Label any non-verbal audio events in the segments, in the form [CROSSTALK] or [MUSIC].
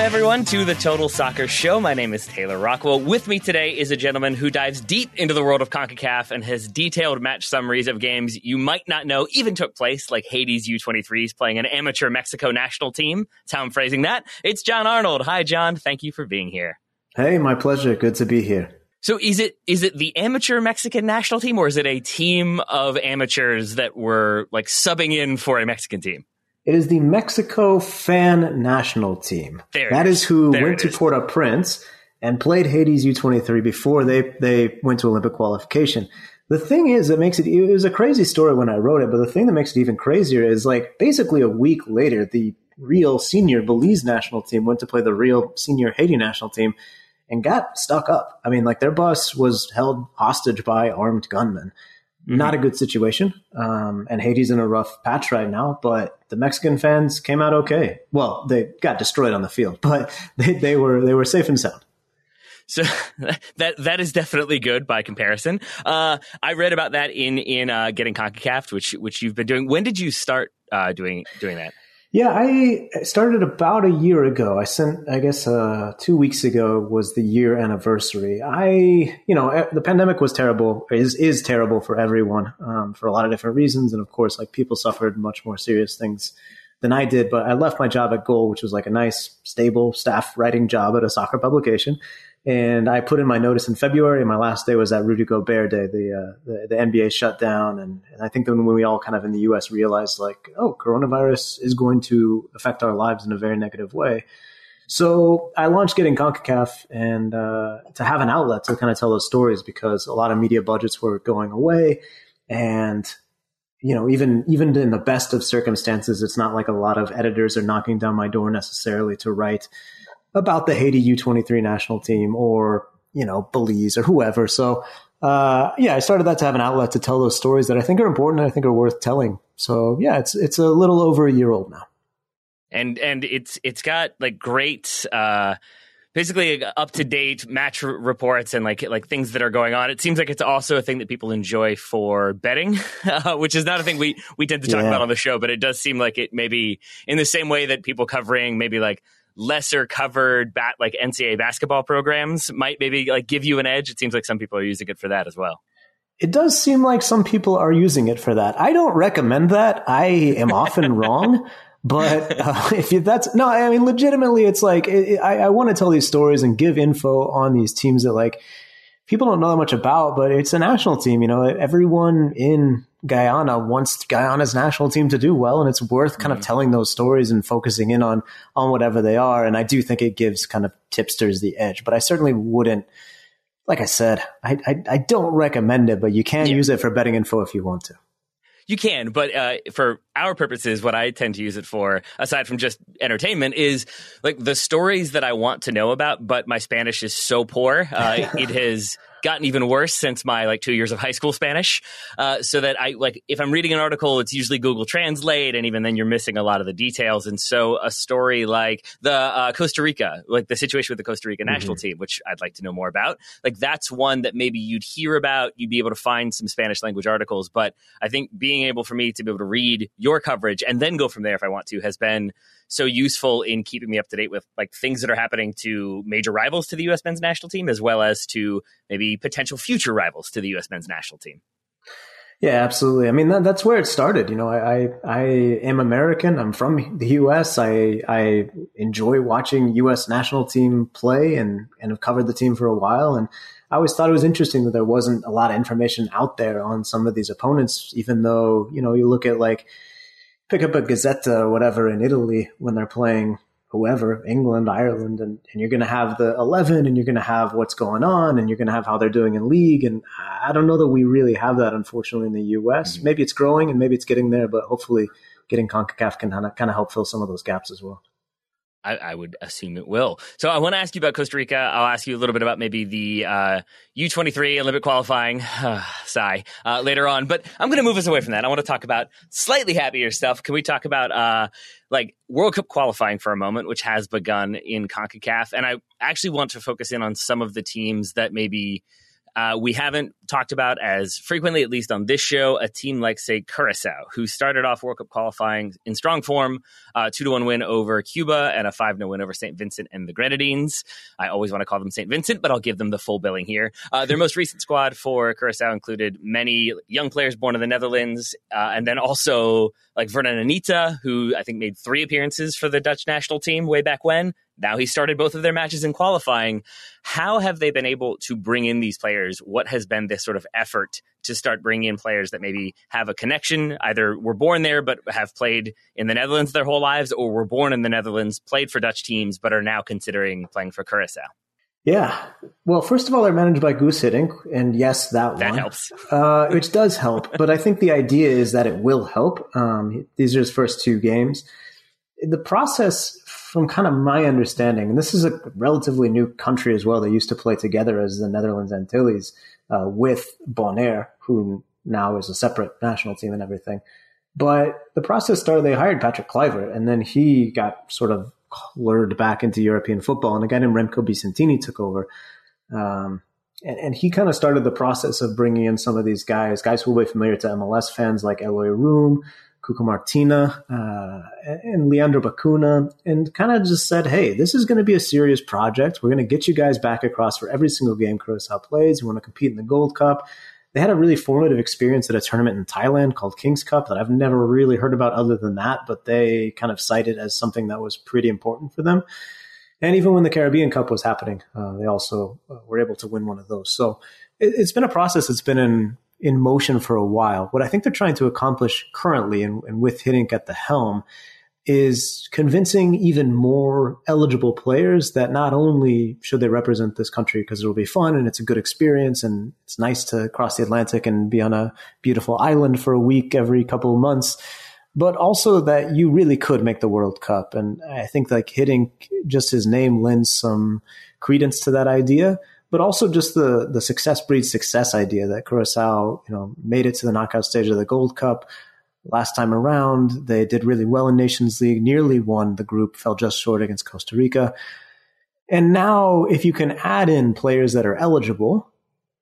Welcome everyone to the Total Soccer Show. My name is Taylor Rockwell. With me today is a gentleman who dives deep into the world of CONCACAF and has detailed match summaries of games you might not know even took place, like Haiti U23s playing an amateur Mexico national team. That's how I'm phrasing that. It's John Arnold. Hi, John. Thank you for being here. Hey, my pleasure. Good to be here. So is it is it the amateur Mexican national team or is it a team of amateurs that were like subbing in for a Mexican team? It is the Mexico fan national team. There that is. is who There went to is. Port-au-Prince and played Haiti U23 before they, they went to Olympic qualification. The thing is that makes it, it was a crazy story when I wrote it, but the thing that makes it even crazier is like basically a week later, the real senior Belize national team went to play the real senior Haiti national team and got stuck up. I mean, like their bus was held hostage by armed gunmen. Not a good situation. Um, and Haiti's in a rough patch right now, but the Mexican fans came out okay. Well, they got destroyed on the field, [LAUGHS] but they, they were they were safe and sound. So [LAUGHS] that that is definitely good by comparison. Uh, I read about that in in uh, getting Concacaf, which which you've been doing. When did you start uh, doing doing that? Yeah, I started about a year ago. I sent, I guess, uh, two weeks ago was the year anniversary. I, you know, eh, the pandemic was terrible, is is terrible for everyone um, for a lot of different reasons, and of course, like people suffered much more serious things than I did. But I left my job at Goal, which was like a nice, stable staff writing job at a soccer publication. And I put in my notice in February, and my last day was at Rudy Gobert Day. The uh, the, the NBA shut down, and, and I think that when we all kind of in the U.S. realized like, oh, coronavirus is going to affect our lives in a very negative way. So I launched Getting Concacaf, and uh, to have an outlet to kind of tell those stories because a lot of media budgets were going away, and you know, even even in the best of circumstances, it's not like a lot of editors are knocking down my door necessarily to write about the Haiti U23 national team or, you know, Belize or whoever. So, uh, yeah, I started that to have an outlet to tell those stories that I think are important and I think are worth telling. So, yeah, it's it's a little over a year old now. And and it's it's got like great. Uh, Basically, up to date match reports and like like things that are going on. It seems like it's also a thing that people enjoy for betting, [LAUGHS] uh, which is not a thing we we tend to talk Yeah. about on the show. But it does seem like it maybe in the same way that people covering maybe like lesser covered bat like NCAA basketball programs might maybe like give you an edge. It seems like some people are using it for that as well. It does seem like some people are using it for that. I don't recommend that. I am often [LAUGHS] wrong. But uh, if you, that's no, I mean, legitimately, it's like it, I, I want to tell these stories and give info on these teams that like people don't know that much about. But it's a national team, you know. Everyone in Guyana wants Guyana's national team to do well, and it's worth kind of telling those stories and focusing in on on whatever they are. And I do think it gives kind of tipsters the edge. But I certainly wouldn't. Like I said, I I, I don't recommend it, but you can Yeah. use it for betting info if you want to. You can, but uh, for our purposes, what I tend to use it for, aside from just entertainment, is like the stories that I want to know about. But my Spanish is so poor; uh, [LAUGHS] it has gotten even worse since my like two years of high school Spanish. Uh, so that I like if I'm reading an article, it's usually Google Translate, and even then you're missing a lot of the details. And so a story like the uh, Costa Rica, like the situation with the Costa Rica national mm-hmm. team, which I'd like to know more about, like that's one that maybe you'd hear about, you'd be able to find some Spanish language articles. But I think being able for me to be able to read your coverage and then go from there if I want to has been so useful in keeping me up to date with like things that are happening to major rivals to the U.S. men's national team, as well as to maybe potential future rivals to the U.S. men's national team. Yeah, absolutely. I mean, that, that's where it started. You know, I, I, I am American. I'm from the U.S. I I enjoy watching U.S. national team play and and have covered the team for a while. And I always thought it was interesting that there wasn't a lot of information out there on some of these opponents, even though you know you look at like pick up a Gazzetta or whatever in Italy when they're playing whoever, England, Ireland, and, and you're going to have the 11 and you're going to have what's going on and you're going to have how they're doing in league. And I don't know that we really have that, unfortunately, in the US. Mm-hmm. Maybe it's growing and maybe it's getting there, but hopefully getting CONCACAF can kind of, kind of help fill some of those gaps as well. I, I, would assume it will. So I want to ask you about Costa Rica. I'll ask you a little bit about maybe the uh, U23 Olympic qualifying. [SIGHS] sigh uh, later on, but I'm going to move us away from that. I want to talk about slightly happier stuff. Can we talk about uh, like World Cup qualifying for a moment, which has begun in Concacaf? And I actually want to focus in on some of the teams that maybe uh, we haven't talked about as frequently, at least on this show, a team like, say, Curacao, who started off World Cup qualifying in strong form, uh, two to one win over Cuba and a five no win over St. Vincent and the Grenadines. I always want to call them St. Vincent, but I'll give them the full billing here. Uh, their most recent squad for Curacao included many young players born in the Netherlands, uh, and then also like Vurnon Anita, who I think made three appearances for the Dutch national team way back when, now he started both of their matches in qualifying. How have they been able to bring in these players? What has been this sort of effort to start bringing in players that maybe have a connection, either were born there but have played in the Netherlands their whole lives, or were born in the Netherlands, played for Dutch teams, but are now considering playing for Curacao? Yeah. Well, first of all, they're managed by Guus Hiddink, and yes, that, that one. helps. [LAUGHS] Uh, which does help, but I think the idea is that it will help. Um, these are his first two games. The process from kind of my understanding, and this is a relatively new country as well. They used to play together as the Netherlands Antilles uh, with Bonaire, who now is a separate national team and everything. But the process started. They hired Patrick Kluivert, and then he got sort of lured back into European football, and a guy named Remko Bicentini took over. Um, and, and, he kind of started the process of bringing in some of these guys, guys who will be familiar to MLS fans like Eloy Room, Cuco Martina, uh, and Leandro Bacuna, and kind of just said, hey, this is going to be a serious project. We're going to get you guys back across for every single game Curacao plays. We want to compete in the Gold Cup. They had a really formative experience at a tournament in Thailand called King's Cup that I've never really heard about other than that, but they kind of cited as something that was pretty important for them. And even when the Caribbean Cup was happening, uh, they also uh, were able to win one of those. So it, it's been a process that's been in in motion for a while. What I think they're trying to accomplish currently, and, and with Hiddink at the helm, is convincing even more eligible players that not only should they represent this country because it'll be fun and it's a good experience and it's nice to cross the Atlantic and be on a beautiful island for a week every couple of months, but also that you really could make the World Cup. And I think like Hiddink just his name lends some credence to that idea but also just the the success breeds success idea that Curacao, you know, made it to the knockout stage of the Gold Cup last time around. They did really well in Nations League, nearly won the group, fell just short against Costa Rica. And now, if you can add in players that are eligible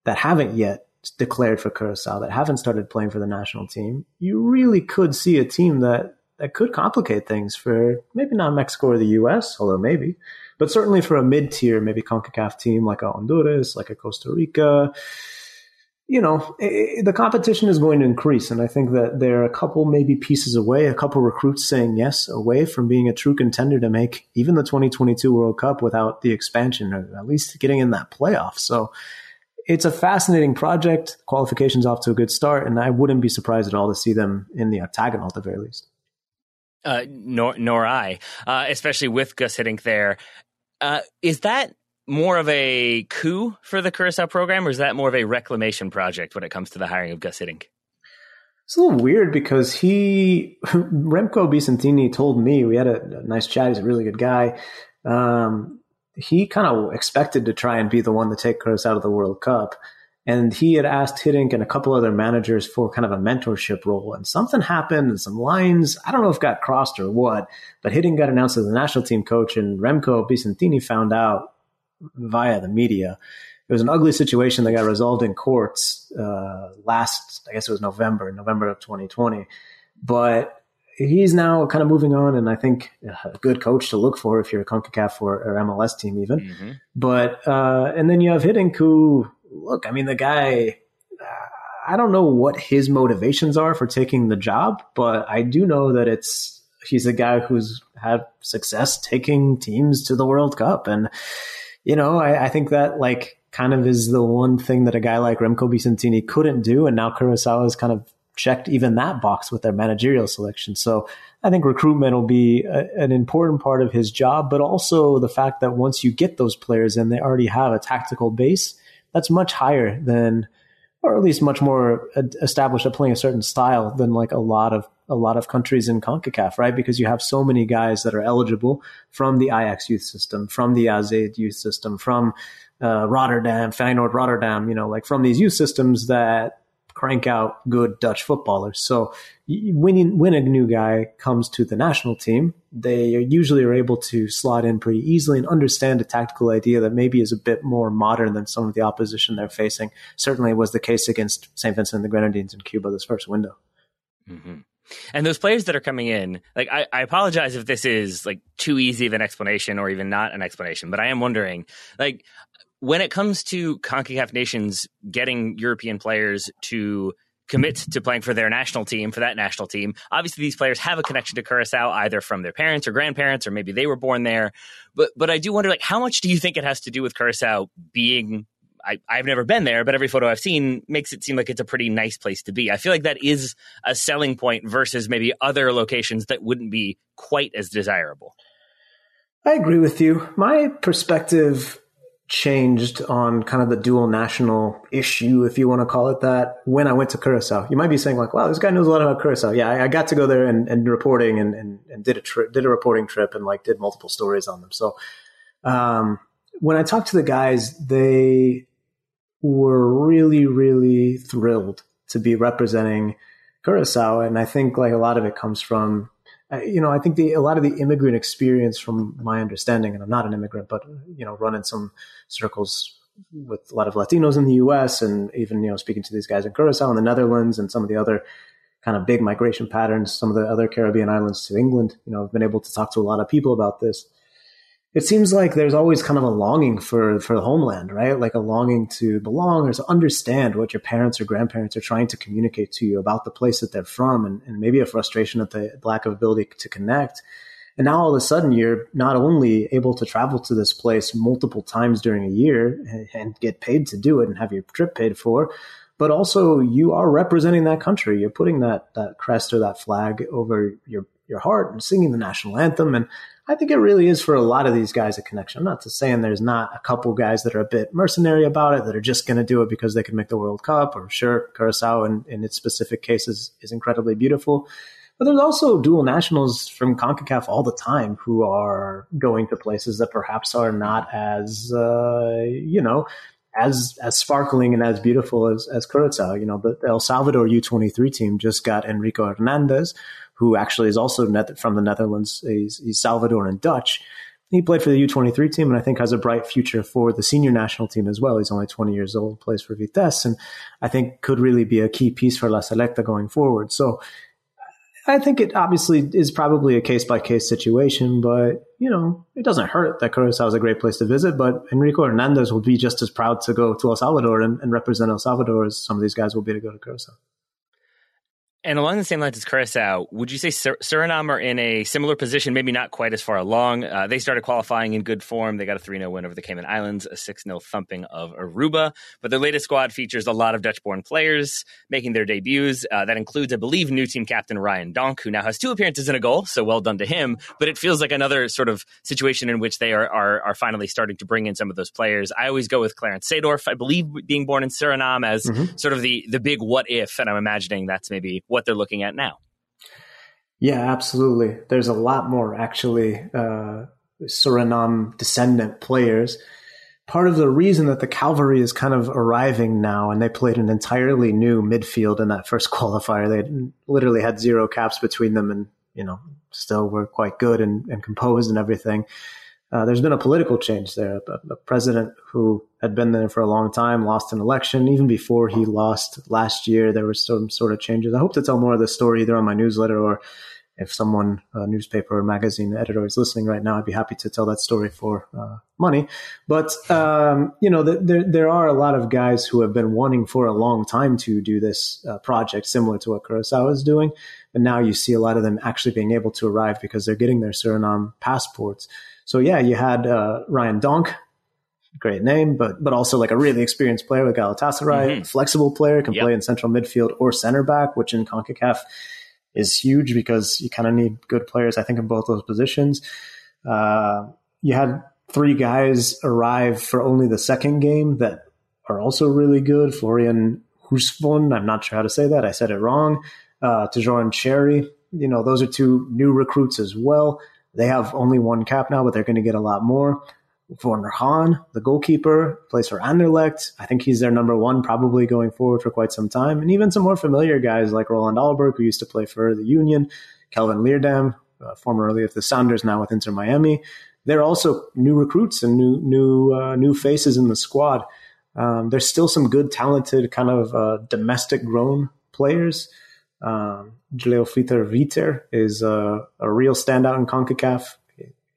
that haven't yet declared for Curacao, that haven't started playing for the national team, you really could see a team that that could complicate things for maybe not Mexico or the U.S., although maybe, but certainly for a mid tier, maybe CONCACAF team like a Honduras, like a Costa Rica, you know, it, the competition is going to increase. And I think that they're a couple maybe pieces away, a couple recruits saying yes away from being a true contender to make even the 2022 World Cup without the expansion or at least getting in that playoff. So it's a fascinating project. Qualification's off to a good start. And I wouldn't be surprised at all to see them in the octagonal at the very least. Uh, nor, nor I, uh, especially with Guus Hiddink there. Uh, is that more of a coup for the Curacao program, or is that more of a reclamation project when it comes to the hiring of Guus Hiddink? It's a little weird because he, [LAUGHS] Remko Bicentini told me, we had a, a nice chat, he's a really good guy. Um, he kind of expected to try and be the one to take Curacao out of the World Cup. And he had asked Hiddink and a couple other managers for kind of a mentorship role. And something happened and some lines, I don't know if got crossed or what, but Hiddink got announced as the national team coach and Remko Bicentini found out via the media. It was an ugly situation that got resolved in courts uh, last, I guess it was November, November of 2020. But he's now kind of moving on, and I think a good coach to look for if you're a CONCACAF or, or MLS team, even. Mm-hmm. But, uh, and then you have Hiddink, who, look, I mean, the guy, I don't know what his motivations are for taking the job, but I do know that it's, he's a guy who's had success taking teams to the World Cup. And, you know, I, I think that, like, kind of is the one thing that a guy like Remko Bicentini couldn't do. And now Curacao is kind of checked even that box with their managerial selection. So I think recruitment will be a, an important part of his job, but also the fact that once you get those players and they already have a tactical base that's much higher than, or at least much more established at playing a certain style than like a lot of a lot of countries in CONCACAF, right? Because you have so many guys that are eligible from the Ajax youth system, from the AZ youth system, from uh, Rotterdam, Feyenoord Rotterdam, you know, like from these youth systems that crank out good Dutch footballers. So when, when a new guy comes to the national team, they usually are able to slot in pretty easily and understand a tactical idea that maybe is a bit more modern than some of the opposition they're facing. Certainly was the case against St. Vincent and the Grenadines in Cuba this first window. Mm-hmm. And those players that are coming in, like I, I, apologize if this is like too easy of an explanation or even not an explanation, but I am wondering, like when it comes to CONCACAF nations getting European players to commit to playing for their national team, for that national team, obviously these players have a connection to Curacao either from their parents or grandparents, or maybe they were born there. But but I do wonder, like, how much do you think it has to do with Curacao being I, I've never been there, but every photo I've seen makes it seem like it's a pretty nice place to be. I feel like that is a selling point versus maybe other locations that wouldn't be quite as desirable. I agree with you. My perspective changed on kind of the dual national issue, if you want to call it that, when I went to Curacao. You might be saying like, wow, this guy knows a lot about Curacao. Yeah, I, I got to go there and, and reporting and, and, and, did a trip, did a reporting trip and like did multiple stories on them. So, um, when I talked to the guys, they were really, really thrilled to be representing Curacao. And I think like a lot of it comes from Uh, you know, I think the, a lot of the immigrant experience, from my understanding, and I'm not an immigrant, but you know, running some circles with a lot of Latinos in the U.S. and even you know speaking to these guys in Curacao and the Netherlands and some of the other kind of big migration patterns, some of the other Caribbean islands to England. You know, I've been able to talk to a lot of people about this it seems like there's always kind of a longing for for the homeland, right? Like a longing to belong or to understand what your parents or grandparents are trying to communicate to you about the place that they're from, and, and maybe a frustration at the lack of ability to connect. And now all of a sudden, you're not only able to travel to this place multiple times during a year and, and get paid to do it and have your trip paid for, but also you are representing that country. You're putting that that crest or that flag over your your heart and singing the national anthem. And I think it really is for a lot of these guys a connection. I'm not saying there's not a couple guys that are a bit mercenary about it that are just going to do it because they can make the World Cup. Or sure, Curacao in, in its specific cases is incredibly beautiful. But there's also dual nationals from CONCACAF all the time who are going to places that perhaps are not as, uh, you know, as as sparkling and as beautiful as, as Curacao. You know, the El Salvador U23 team just got Enrico Hernandez, who actually is also from the Netherlands. He's, he's Salvadoran Dutch. He played for the U23 team and I think has a bright future for the senior national team as well. He's only 20 years old, plays for Vitesse, and I think could really be a key piece for La Selecta going forward. So I think it obviously is probably a case by case situation, but you know, it doesn't hurt that Curacao is a great place to visit. But Enrico Hernandez will be just as proud to go to El Salvador and, and represent El Salvador as some of these guys will be to go to Curacao. And along the same lines as Curacao, would you say Sur- Suriname are in a similar position, maybe not quite as far along? Uh, they started qualifying in good form. They got a 3 0 win over the Cayman Islands, a 6 0 thumping of Aruba. But their latest squad features a lot of Dutch born players making their debuts. Uh, that includes, I believe, new team captain Ryan Donk, who now has two appearances and a goal. So well done to him. But it feels like another sort of situation in which they are, are, are finally starting to bring in some of those players. I always go with Clarence Seedorf, I believe, being born in Suriname as mm-hmm. sort of the, the big what if. And I'm imagining that's maybe what they're looking at now. Yeah, absolutely. There's a lot more actually. Uh, Suriname descendant players. Part of the reason that the cavalry is kind of arriving now, and they played an entirely new midfield in that first [LAUGHS] qualifier. They literally had zero caps between them, and you know still were quite good and, and composed and everything. Uh, there's been a political change there. A, a, president who had been there for a long time lost an election. Even before he lost last year, there was some sort of changes. I hope to tell more of the story either on my newsletter or if someone, a newspaper or magazine editor is listening right now, I'd be happy to tell that story for uh, money. But, um, you know, the, there, there are a lot of guys who have been wanting for a long time to do this uh, project similar to what Curacao is doing. But now you see a lot of them actually being able to arrive because they're getting their Suriname passports. So yeah, you had uh, Ryan Donk, great name, but but also like a really experienced player with Galatasaray, mm-hmm. flexible player, can yep. play in central midfield or center back, which in CONCACAF is huge because you kind of need good players, I think, in both those positions. Uh, you had three guys arrive for only the second game that are also really good. Florian Husvon, I'm not sure how to say that. I said it wrong. Uh, Tjaronn Chery, you know, those are two new recruits as well. They have only one cap now, but they're going to get a lot more. Warner Hahn, the goalkeeper, plays for Anderlecht. I think he's their number one, probably going forward for quite some time. And even some more familiar guys like Roland Alberg, who used to play for the Union, Kelvin Leerdam, uh, formerly of the Sounders, now with Inter Miami. They're also new recruits and new new uh, new faces in the squad. Um, there's still some good, talented, kind of uh, domestic grown players. Um, Jaleo Fritter Viter is a, a real standout in CONCACAF.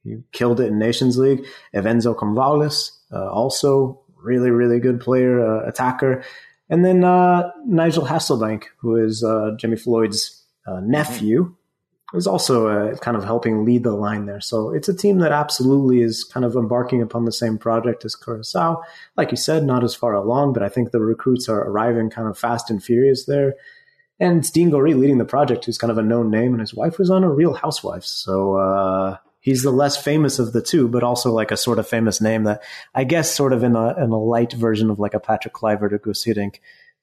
He killed it in Nations League. Ivenzo Comvalius, uh, also really, really good player, uh, attacker. And then uh, Nigel Hasselbaink, who is uh, Jimmy Floyd's uh, nephew, is also uh, kind of helping lead the line there. So it's a team that absolutely is kind of embarking upon the same project as Curacao. Like you said, not as far along, but I think the recruits are arriving kind of fast and furious there. And it's Dean Gorré leading the project, who's kind of a known name, and his wife was on a Real Housewives. So uh, he's the less famous of the two, but also like a sort of famous name that I guess sort of in a in a light version of like a Patrick Kluivert or Guus Hiddink,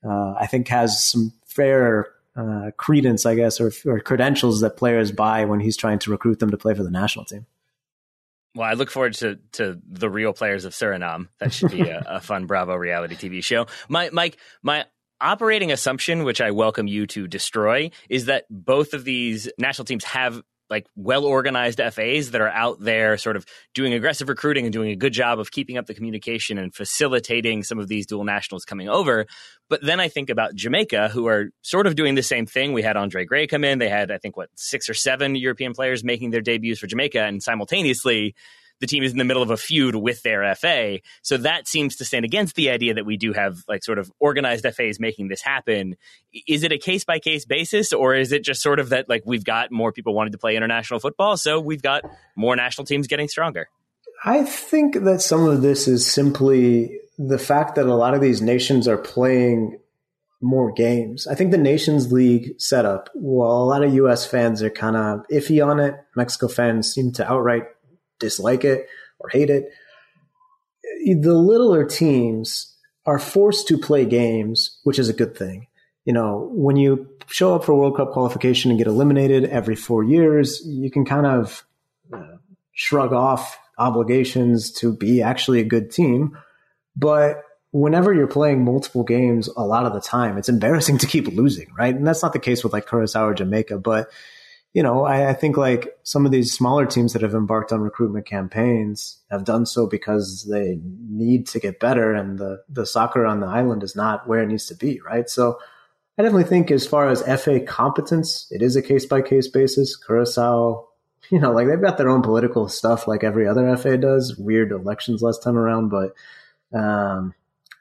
uh, I think has some fair uh, credence, I guess, or, or credentials that players buy when he's trying to recruit them to play for the national team. Well, I look forward to to the real players of Suriname. That should be a, a, fun Bravo reality TV show. My Mike, my operating assumption, which I welcome you to destroy, is that both of these national teams have like well organized FAs that are out there sort of doing aggressive recruiting and doing a good job of keeping up the communication and facilitating some of these dual nationals coming over. But then I think about Jamaica, who are sort of doing the same thing. We had Andre Gray come in. They had, I think, what, six or seven European players making their debuts for Jamaica. And simultaneously, the team is in the middle of a feud with their FA. So that seems to stand against the idea that we do have like sort of organized FAs making this happen. Is it a case by case basis or is it just sort of that like we've got more people wanting to play international football, so we've got more national teams getting stronger? I think that some of this is simply the fact that a lot of these nations are playing more games. I think the Nations League setup, while a lot of US fans are kind of iffy on it, Mexico fans seem to outright dislike it or hate it. The littler teams are forced to play games, which is a good thing. You know, when you show up for World Cup qualification and get eliminated every four years, you can kind of shrug off obligations to be actually a good team. But whenever you're playing multiple games a lot of the time, it's embarrassing to keep losing, right? And that's not the case with like Curacao or Jamaica, but you know, I, I, think like some of these smaller teams that have embarked on recruitment campaigns have done so because they need to get better, and the the soccer on the island is not where it needs to be, right? So, I definitely think as far as FA competence, it is a case by case basis. Curacao, [LAUGHS] you know, like they've got their own political stuff, like every other FA does. Weird elections last time around, but um,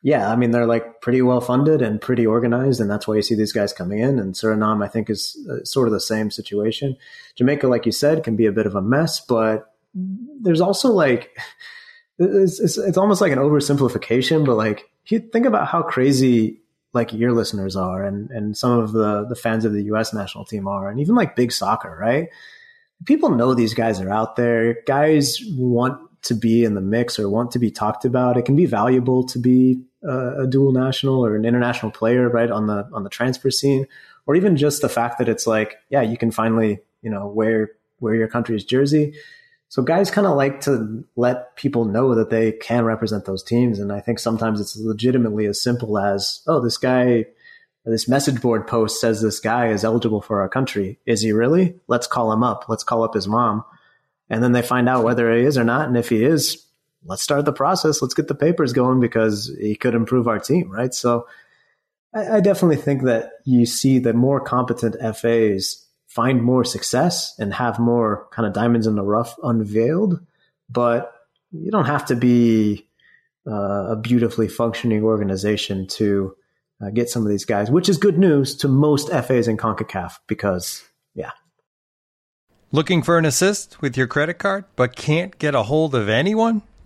yeah, I mean they're like pretty well funded and pretty organized, and that's why you see these guys coming in. And Suriname, I think, is uh, sort of the same situation. Jamaica, like you said, can be a bit of a mess, but there's also like it's, it's, it's almost like an oversimplification, but like you think about how crazy like your listeners are, and and some of the the fans of the U.S. national team are, and even like big soccer, right? People know these guys are out there. Guys want to be in the mix or want to be talked about. It can be valuable to be a, a dual national or an international player, right, on the on the transfer scene, or even just the fact that it's like, yeah, you can finally, you know, wear wear your country's jersey. So guys kind of like to let people know that they can represent those teams. And I think sometimes it's legitimately as simple as, oh, this guy, this message board post says this guy is eligible for our country. Is he really? Let's call him up. Let's call up his mom. And then they find out whether he is or not. And if he is, let's start the process. Let's get the papers going because he could improve our team, right? So I, I definitely think that you see the more competent FAs find more success and have more kind of diamonds in the rough unveiled. But you don't have to be uh, a beautifully functioning organization to uh, get some of these guys, which is good news to most FAs in CONCACAF because, yeah. Looking for an assist with your credit card, but can't get a hold of anyone?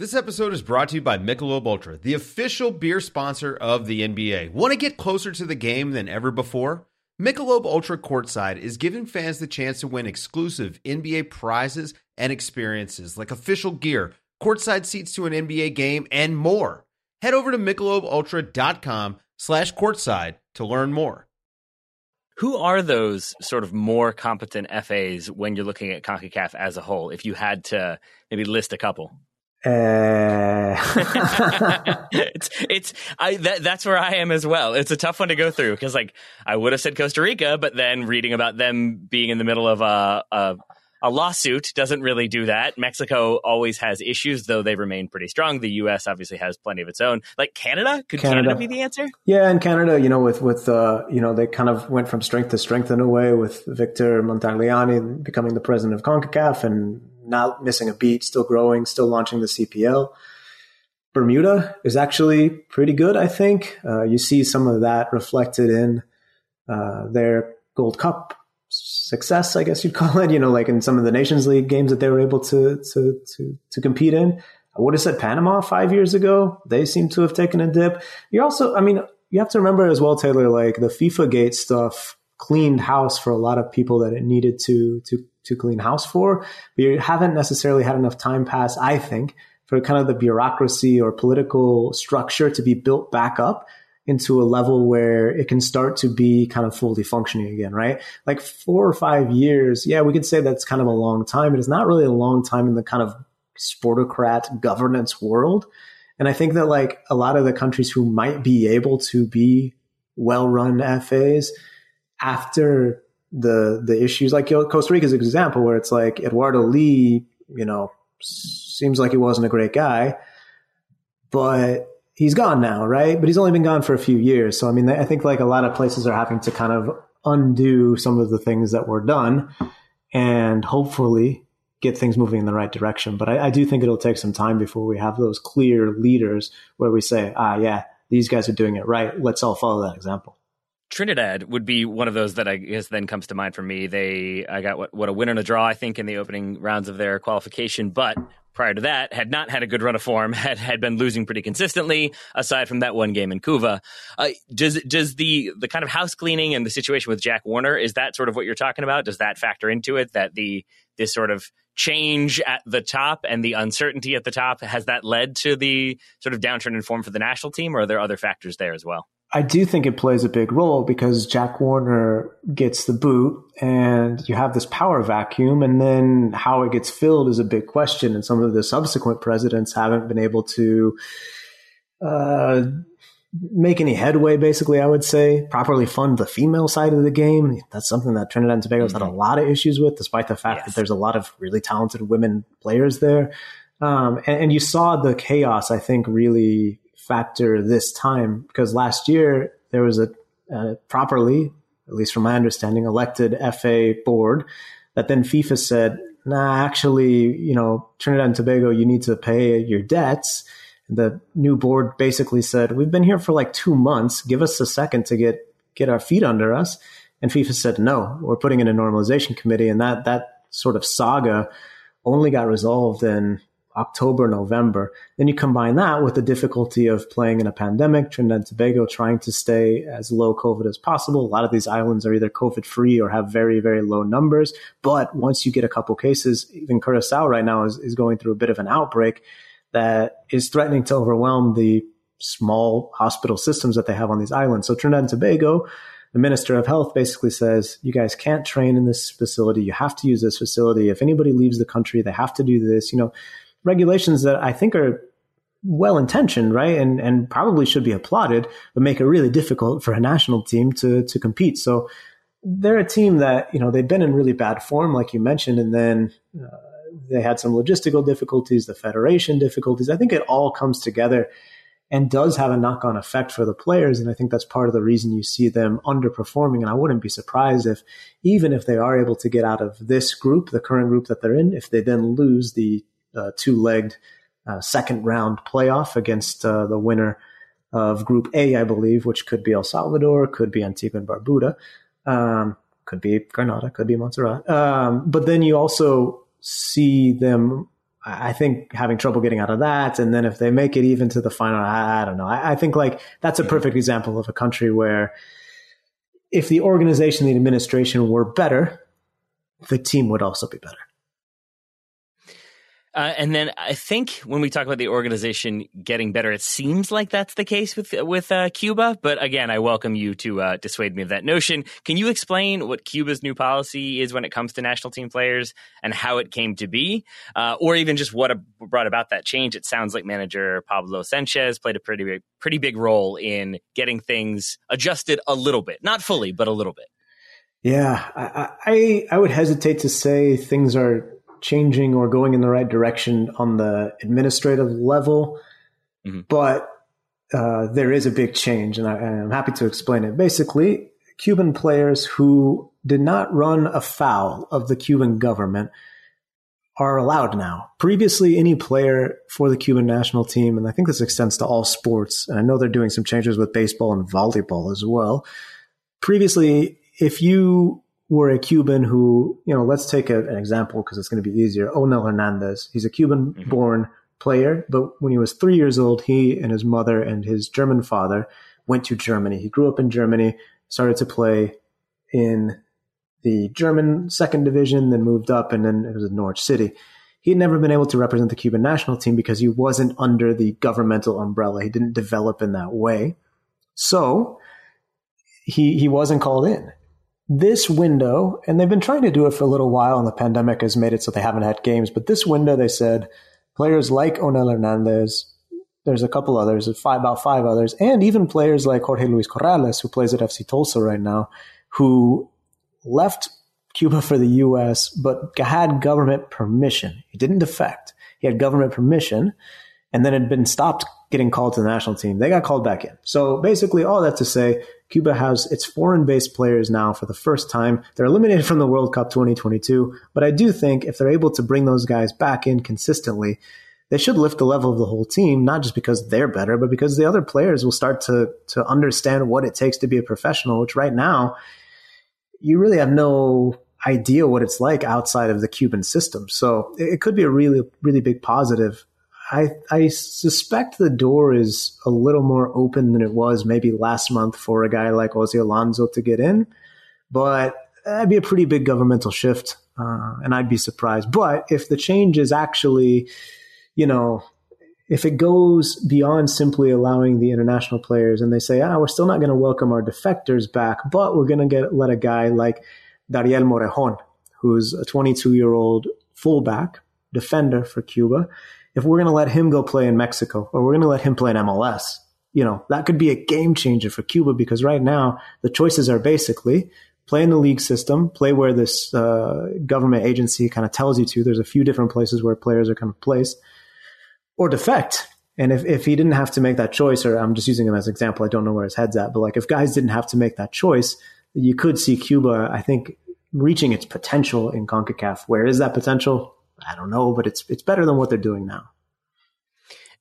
This episode is brought to you by Michelob Ultra, the official beer sponsor of the NBA. Want to get closer to the game than ever before? Michelob Ultra Courtside is giving fans the chance to win exclusive NBA prizes and experiences like official gear, courtside seats to an NBA game, and more. Head over to michelobultra.com slash courtside to learn more. Who are those sort of more competent FAs when you're looking at CONCACAF as a whole, if you had to maybe list a couple? Uh... [LAUGHS] it's it's I that that's where I am as well. It's a tough one to go through because like I would have said Costa Rica, but then reading about them being in the middle of a, a a lawsuit doesn't really do that. Mexico always has issues, though they remain pretty strong. The U.S. obviously has plenty of its own. Like Canada, could Canada, Canada be the answer? Yeah, in Canada, you know, with with uh, you know, they kind of went from strength to strength in a way with Victor Montagliani becoming the president of Concacaf and not missing a beat, still growing, still launching the CPL. Bermuda is actually pretty good, I think. Uh, you see some of that reflected in uh, their Gold Cup success, I guess you'd [LAUGHS] call it. You know, like in some of the Nations League games that they were able to to to, to compete in. I would have said Panama five years ago. They seem to have taken a dip. You're also, I mean, you have to remember as well, Taylor. Like the FIFA Gate stuff cleaned house for a lot of people that it needed to to to clean house for. But you haven't necessarily had enough time pass, I think, for kind of the bureaucracy or political structure to be built back up into a level where it can start to be kind of fully functioning again, right? Like four or five years, yeah, we could say that's kind of a long time, but it's not really a long time in the kind of sportocrat governance world. And I think that like a lot of the countries who might be able to be well run FAs after the the issues like Costa Rica's example where it's like Eduardo Li, you know, seems like he wasn't a great guy, but he's gone now, right? But he's only been gone for a few years. So I mean, I think like a lot of places are having to kind of undo some of the things that were done and hopefully get things moving in the right direction. But I, I do think it'll take some time before we have those clear leaders where we say, ah, yeah, these guys are doing it right. Let's all follow that example. Trinidad would be one of those that I guess then comes to mind for me. They I got what, what a win and a draw I think in the opening rounds of their qualification, but prior to that had not had a good run of form, [LAUGHS] had had been losing pretty consistently. Aside from that one game in Couva, uh, does does the the kind of house cleaning and the situation with Jack Warner is that sort of what you're talking about? Does that factor into it? That the this sort of change at the top and the uncertainty at the top has that led to the sort of downturn in form for the national team, or are there other factors there as well? I do think it plays a big role because Jack Warner gets the boot and you have this power vacuum and then how it gets filled is a big question. And some of the subsequent presidents haven't been able to, uh, make any headway, basically, I would say, properly fund the female side of the game. That's something that Trinidad and Tobago has mm-hmm. had a mm-hmm. lot of issues with, despite the fact yes. that there's a lot of really talented women players there. Um, and, and, you saw the chaos, I think, really factor this time because last year there was a, a properly, at least from my understanding, elected FA board that then FIFA said, nah, actually, you know, Trinidad and Tobago, you need to pay your debts. The new board basically said, we've been here for like two months. Give us a second to get, get our feet under us. And FIFA said, no, we're putting in a normalization committee. And that, that sort of saga only got resolved in October, November. Then you combine that with the difficulty of playing in a pandemic, Trinidad and Tobago trying to stay as low COVID as possible. A lot of these islands are either COVID free or have very, very low numbers. But once you get a couple cases, even Curacao right now is, is going through a bit of an outbreak that is threatening to overwhelm the small hospital systems that they have on these islands. So Trinidad and Tobago, the Minister of Health basically says, you guys can't train in this facility. You have to use this facility. If anybody leaves the country, they have to do this. You know, regulations that I think are well intentioned, right? And and probably should be applauded, but make it really difficult for a national team to to compete. So they're a team that, you know, they've been in really bad form, like you mentioned, and then uh, they had some logistical difficulties, the federation difficulties. I think it all comes together and does have a knock on effect for the players. And I think that's part of the reason you see them underperforming. And I wouldn't be surprised if, even if they are able to get out of this group, the current group that they're in, if they then lose the two legged uh, second round playoff against uh, the winner of Group A, I believe, which could be El Salvador, could be Antigua and Barbuda, um, could be Grenada, could be Montserrat. Um, but then you also see them I think having trouble getting out of that. And then if they make it even to the final, I, I don't know. I, I, think like that's a perfect example of a country where if the organization, the administration were better, the team would also be better. Uh, and then I think when we talk about the organization getting better, it seems like that's the case with with uh, Cuba. But again, I welcome you to uh, dissuade me of that notion. Can you explain what Cuba's new policy is when it comes to national team players and how it came to be, uh, or even just what brought about that change? It sounds like manager Pablo Sanchez played a pretty big, pretty big role in getting things adjusted a little bit, not fully, but a little bit. Yeah, I, I, I would hesitate to say things are changing or going in the right direction on the administrative level, mm-hmm. but uh, there is a big change, and, I, am happy to explain it. Basically, Cuban players who did not run afoul of the Cuban government are allowed now. Previously, any player for the Cuban national team, and I think this extends to all sports, and I know they're doing some changes with baseball and volleyball as well. Previously, if you were a Cuban who, you know, let's take a, an example because it's going to be easier. Onel Hernandez. He's a Cuban mm-hmm. born player, but when he was three years old, he and his mother and his German father went to Germany. He grew up in Germany, started to play in the German second division, then moved up, and then it was in Norwich City. He had never been able to represent the Cuban national team because he wasn't under the governmental umbrella. He didn't develop in that way. So he he wasn't called in this window, and they've been trying to do it for a little while, and the pandemic has made it so they haven't had games. But this window, they said players like Onel Hernandez, there's a couple others, five about five others, and even players like Jorge Luis Corrales, who plays at FC Tulsa right now, who left Cuba for the U.S. but had government permission. He didn't defect. He had government permission, and then had been stopped getting called to the national team. They got called back in. So basically, all that to say, Cuba has its foreign based players now for the first time. They're eliminated from the World Cup 2022. But I do think if they're able to bring those guys back in consistently, they should lift the level of the whole team, not just because they're better, but because the other players will start to, to understand what it takes to be a professional, which right now, you really have no idea what it's like outside of the Cuban system. So it could be a really, really big positive I, I suspect the door is a little more open than it was maybe last month for a guy like Ozzie Alonso to get in, but that'd be a pretty big governmental shift, uh, and I'd be surprised. But if the change is actually, you know, if it goes beyond simply allowing the international players and they say, ah, we're still not going to welcome our defectors back, but we're going to get let a guy like Dariel Morejon, who's a 22 year old fullback defender for Cuba if we're going to let him go play in Mexico or we're going to let him play in MLS, you know, that could be a game changer for Cuba because right now the choices are basically play in the league system, play where this uh, government agency kind of tells you to. There's a few different places where players are kind of placed, or defect. And if, if he didn't have to make that choice, or I'm just using him as an example, I don't know where his head's at, but like if guys didn't have to make that choice, you could see Cuba, I think, reaching its potential in CONCACAF. Where is that potential? I don't know, but it's it's better than what they're doing now.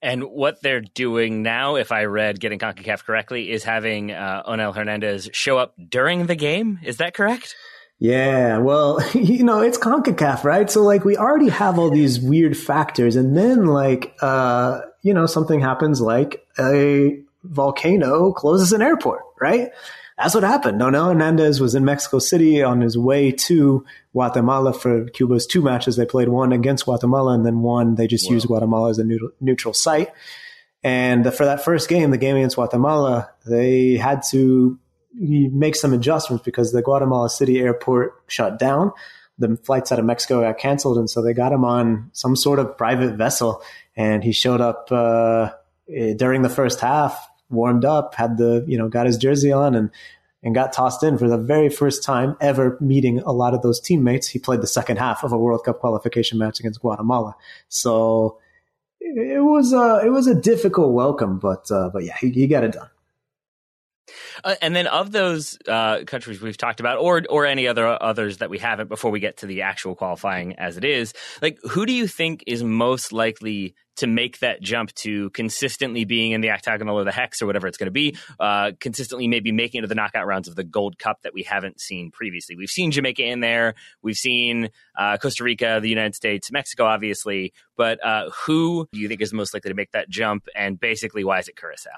And what they're doing now, if I read Getting CONCACAF correctly, is having uh, Onel Hernandez show up during the game. Is that correct? Yeah, well, [LAUGHS] you know, it's CONCACAF, right? So like we already have all these weird factors and then like uh, you know, something happens like a volcano closes an airport, right? That's what happened. Onel Hernandez was in Mexico City on his way to Guatemala for Cuba's two matches. They played one against Guatemala and then one they just used Guatemala as a neutral, neutral site. And for that first game, the game against Guatemala, they had to make some adjustments because the Guatemala City airport shut down. The flights out of Mexico got canceled, and so they got him on some sort of private vessel. And he showed up uh, during the first half, warmed up, had the you know got his jersey on, and and got tossed in for the very first time ever meeting a lot of those teammates. He played the second half of a World Cup qualification match against Guatemala. So it was a it was a difficult welcome, but uh, but yeah, he, he got it done. Uh, and then of those uh, countries we've talked about, or or any other others that we haven't, before we get to the actual qualifying as it is, like who do you think is most likely to make that jump to consistently being in the octagonal or the hex or whatever it's going to be, uh, consistently maybe making it to the knockout rounds of the Gold Cup that we haven't seen previously. We've seen Jamaica in there, we've seen uh, Costa Rica, the United States, Mexico, obviously, but uh, who do you think is most likely to make that jump? And basically, why is it Curacao?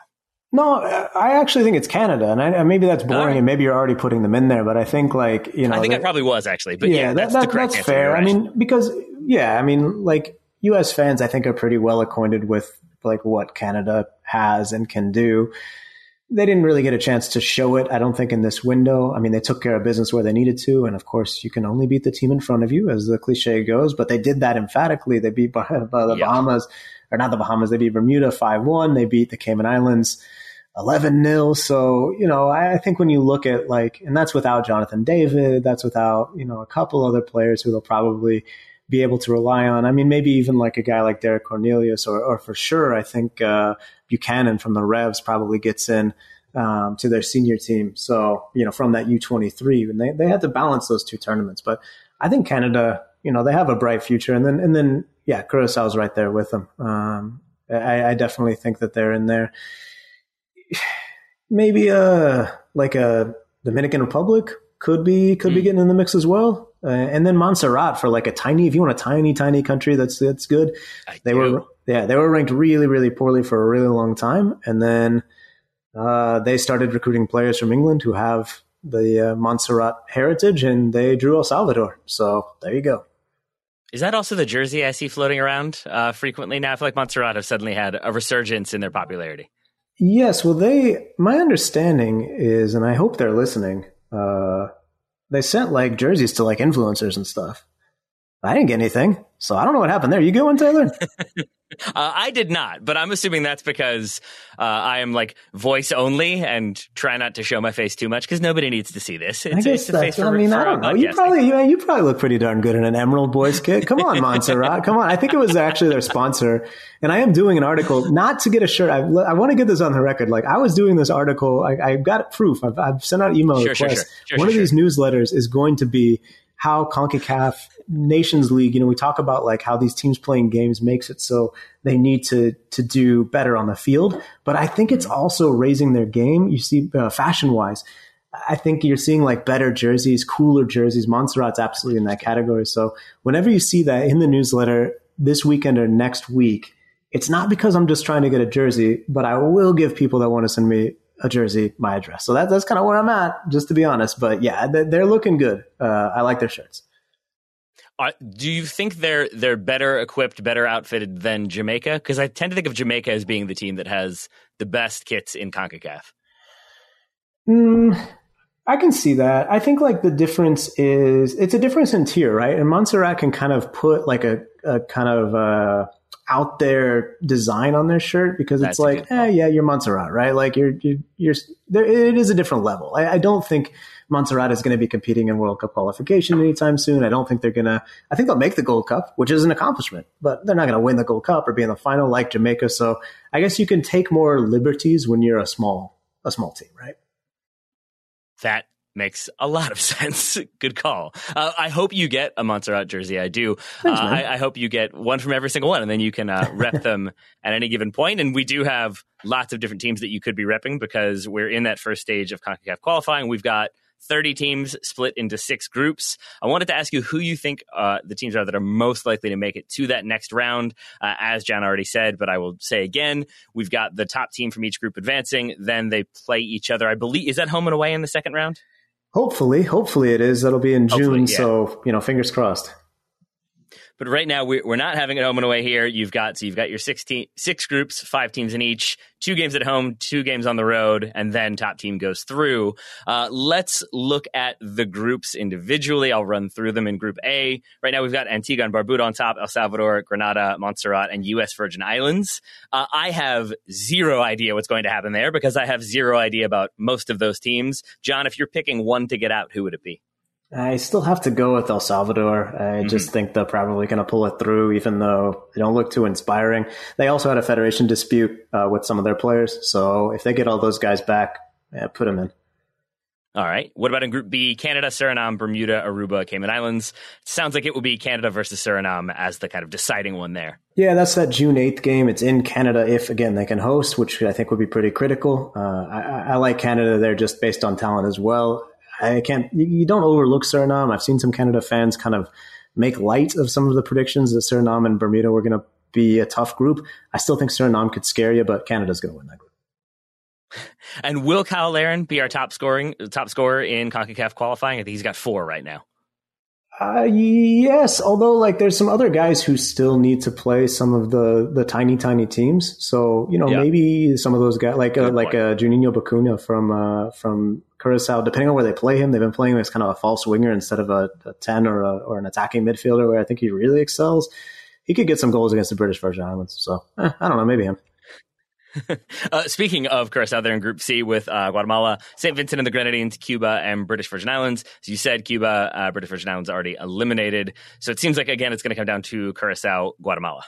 No, I actually think it's Canada, and I, maybe that's boring, and maybe you're already putting them in there. But I think, like you know, I think that, I probably was actually, but yeah, yeah that's, that, that's fair. I mean, because yeah, I mean, like U.S. fans, I think are pretty well acquainted with like what Canada has and can do. They didn't really get a chance to show it, I don't think, in this window. I mean, they took care of business where they needed to, and of course, you can only beat the team in front of you, as the cliche goes. But they did that emphatically. They beat by the Bahamas, or not the Bahamas. They beat Bermuda five one. They beat the Cayman Islands 11 nil. So, you know, I, I, think when you look at like, and that's without Jonathan David, that's without, you know, a couple other players who they'll probably be able to rely on. I mean, maybe even like a guy like Derek Cornelius or, or for sure, I think, uh, Buchanan from the Revs probably gets in, um, to their senior team. So, you know, from that U23 and they, they had to balance those two tournaments, but I think Canada, you know, they have a bright future and then, and then, yeah, Curaçao's right there with them. Um, I, I definitely think that they're in there [SIGHS] maybe a like a Dominican Republic could be could mm. be hmm. getting in the mix as well. Uh, and then Montserrat for like a tiny, if you want a tiny, tiny country, that's that's good. I they do. were yeah, they were ranked really, really poorly for a really long time, and then uh, they started recruiting players from England who have the uh, Montserrat heritage, and they drew El Salvador. So there you go. Is that also the jersey I see floating around uh, frequently now? I feel like Montserrat have suddenly had a resurgence in their popularity. Yes, well, they. My understanding is, and I hope they're listening. Uh, they sent like jerseys to like influencers and stuff. I didn't get anything, so I don't know what happened there. You get one, Taylor? [LAUGHS] Uh, I did not, but I'm assuming that's because uh, I am like voice only and try not to show my face too much because nobody needs to see this. It's, I guess it's that's, for, I mean, I don't know. You probably, you, you probably look pretty darn good in an Emerald Boys kit. Come on, Montserrat. Come on. I think it was actually their sponsor. And I am doing an article, not to get a shirt. I, I want to get this on the record. Like, I was doing this article. I, I got proof. I've, I've, sent out email sure, requests. Sure, sure. One of these newsletters is going to be how CONCACAF Nations League, you know, we talk about like how these teams playing games makes it so they need to to do better on the field, but I think it's also raising their game. You see, uh, fashion wise, I think you're seeing like better jerseys, cooler jerseys. Montserrat's absolutely in that category. So whenever you see that in the newsletter this weekend or next week, it's not because I'm just trying to get a jersey, but I will give people that want to send me a jersey my address. So that, that's kind of where I'm at, just to be honest. But yeah, they're looking good. Uh, I like their shirts. Uh, do you think they're they're better equipped, better outfitted than Jamaica? Because I tend to think of Jamaica as being the team that has the best kits in Concacaf. Mm, I can see that. I think like the difference is it's a difference in tier, right? And Montserrat can kind of put like a, a kind of uh, out there design on their shirt because it's That's like, eh, yeah, you're Montserrat, right? Like you're, you're, you're there, it is a different level. I, I don't think Montserrat is going to be competing in World Cup qualification anytime soon. I don't think they're going to, I think they'll make the Gold Cup, which is an accomplishment, but they're not going to win the Gold Cup or be in the final like Jamaica. So I guess you can take more liberties when you're a small, a small team, right? That makes a lot of [LAUGHS] sense. Good call. Uh, I hope you get a Montserrat jersey. I do. Thanks, uh, I, I, hope you get one from every single one, and then you can uh, [LAUGHS] rep them at any given point. And we do have lots of different teams that you could be repping because we're in that first stage of CONCACAF qualifying. We've got 30 teams split into six groups. I wanted to ask you who you think uh, the teams are that are most likely to make it to that next round. Uh, as John already said, but I will say again, we've got the top team from each group advancing. Then they play each other. I believe is that home and away in the second round. Hopefully, hopefully it is. That'll be in June. Yeah. So you know, fingers crossed. But right now we're not having it home and away here. You've got so you've got your six, six groups, five teams in each, two games at home, two games on the road, and then top team goes through. Uh, let's look at the groups individually. I'll run through them in Group A. Right now we've got Antigua and Barbuda on top, El Salvador, Grenada, Montserrat, and U.S. Virgin Islands. Uh, I have zero idea what's going to happen there because I have zero idea about most of those teams. John, if you're picking one to get out, who would it be? I still have to go with El Salvador. I mm-hmm. just think they're probably going to pull it through, even though they don't look too inspiring. They also had a federation dispute uh, with some of their players, so if they get all those guys back, yeah, put them in. All right. What about in Group B? Canada, Suriname, Bermuda, Aruba, Cayman Islands. Sounds like it will be Canada versus Suriname as the kind of deciding one there. Yeah, that's that June 8th game. It's in Canada if, again, they can host, which I think would be pretty critical. Uh, I, I, like Canada there just based on talent as well. I can't. You don't overlook Suriname. I've seen some Canada fans kind of make light of some of the predictions that Suriname and Bermuda were going to be a tough group. I still think Suriname could scare you, but Canada's going to win that group. And will Cyle Larin be our top scoring top scorer in CONCACAF qualifying? I think he's got four right now. Uh, yes, although like there's some other guys who still need to play some of the the tiny tiny teams. So you know yeah. maybe some of those guys like uh, like uh, Juninho Bacuna from uh, from Curacao, depending on where they play him, they've been playing him as kind of a false winger instead of a, a ten or a, or an attacking midfielder where I think he really excels. He could get some goals against the British Virgin Islands. So eh, I don't know, maybe him. [LAUGHS] uh, speaking of Curacao, they're in Group C with uh, Guatemala, St. Vincent and the Grenadines, Cuba, and British Virgin Islands. As you said, Cuba, uh, British Virgin Islands already eliminated. So it seems like, again, it's going to come down to Curacao, Guatemala.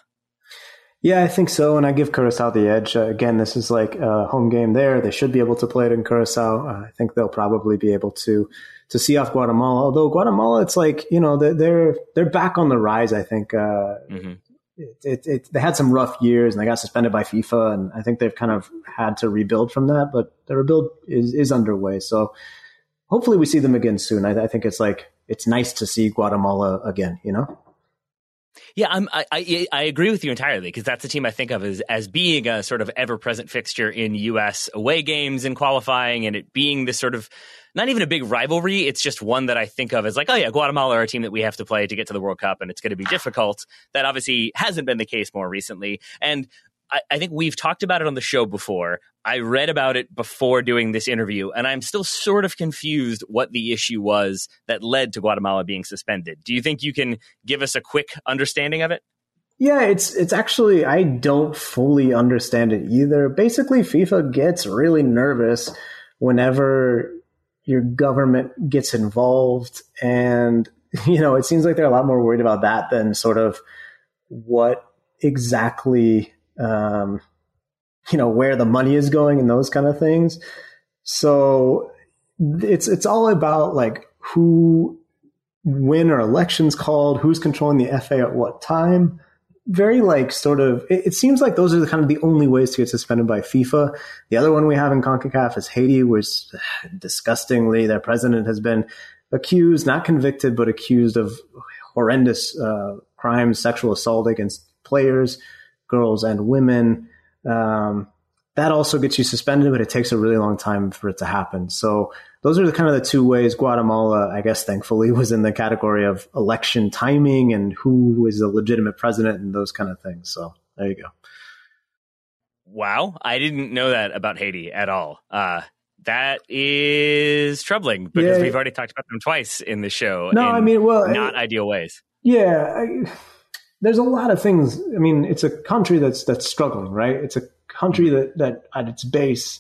Yeah, I think so. And I give Curacao the edge. Uh, again, this is like a home game there. They should be able to play it in Curacao. Uh, I think they'll probably be able to to see off Guatemala. Although Guatemala, it's like you know they're they're back on the rise. I think uh, mm-hmm it, it, it, they had some rough years and they got suspended by FIFA, and I think they've kind of had to rebuild from that. But the rebuild is is underway, so hopefully we see them again soon. I, I think it's like it's nice to see Guatemala again. You know. Yeah, I'm, I, I, I agree with you entirely because that's the team I think of as as being a sort of ever present fixture in U.S. away games and qualifying, and it being this sort of not even a big rivalry. It's just one that I think of as like, oh yeah, Guatemala are a team that we have to play to get to the World Cup, and it's going to be difficult. That obviously hasn't been the case more recently, and I, I think we've talked about it on the show before. I read about it before doing this interview, and I'm still sort of confused what the issue was that led to Guatemala being suspended. Do you think you can give us a quick understanding of it? Yeah, it's it's actually I don't fully understand it either. Basically, FIFA gets really nervous whenever your government gets involved and [LAUGHS] you know it seems like they're a lot more worried about that than sort of what exactly um, you know where the money is going and those kind of things. So it's it's all about like who when are elections called who's controlling the fa at what time. Very like sort of it, it, seems like those are the kind of the only ways to get suspended by FIFA. The other one we have in CONCACAF is Haiti, which [SIGHS] disgustingly their president has been accused, not convicted, but accused of horrendous uh, crimes, sexual assault against players, girls and women. Um, that also gets you suspended, but it takes a really long time for it to happen. So those are the kind of the two ways Guatemala, I guess, thankfully, [LAUGHS] was in the category of election timing and who is a legitimate president and those kind of things. So there you go. Wow, I didn't know that about Haiti at all. Uh, that is troubling because yeah. we've already talked about them twice in the show. No, I mean, well, not I, ideal ways. Yeah, I, there's a lot of things. I mean, it's a country that's that's struggling, right? It's a country that that at its base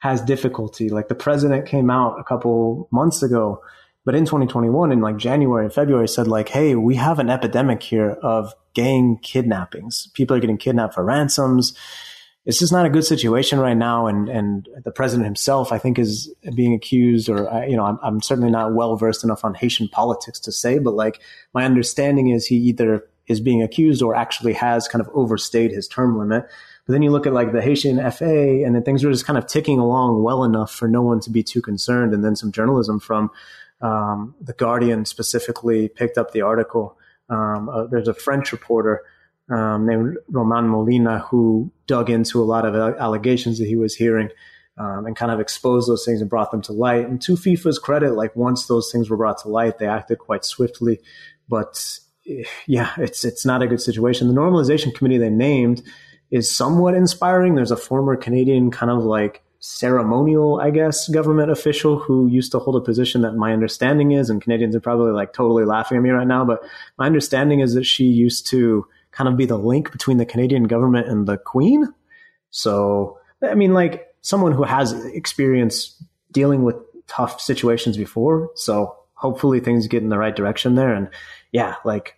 has difficulty. Like the president came out a couple months ago, but in 2021, in like January and February, said like, "Hey, we have an epidemic here of gang kidnappings. People are getting kidnapped for ransoms." It's just not a good situation right now, and and the president himself, I think, is being accused, or you know, I'm, I'm certainly not well versed enough on Haitian politics to say, but like my understanding is he either is being accused or actually has kind of overstayed his term limit. But then you look at like the Haitian FA, and then things were just kind of ticking along well enough for no one to be too concerned. And then some journalism from um, the Guardian specifically picked up the article. Um, uh, there's a French reporter um, named Romain Molina who dug into a lot of allegations that he was hearing um, and kind of exposed those things and brought them to light. And to FIFA's credit, like once those things were brought to light, they acted quite swiftly. But yeah, it's it's not a good situation. The normalization committee they named is somewhat inspiring. There's a former Canadian kind of like ceremonial, I guess, government official who used to hold a position that my understanding is, and Canadians are probably like totally laughing at me right now, but my understanding is that she used to kind of be the link between the Canadian government and the Queen. So, I mean, like someone who has experience dealing with tough situations before. So hopefully things get in the right direction there. And yeah, like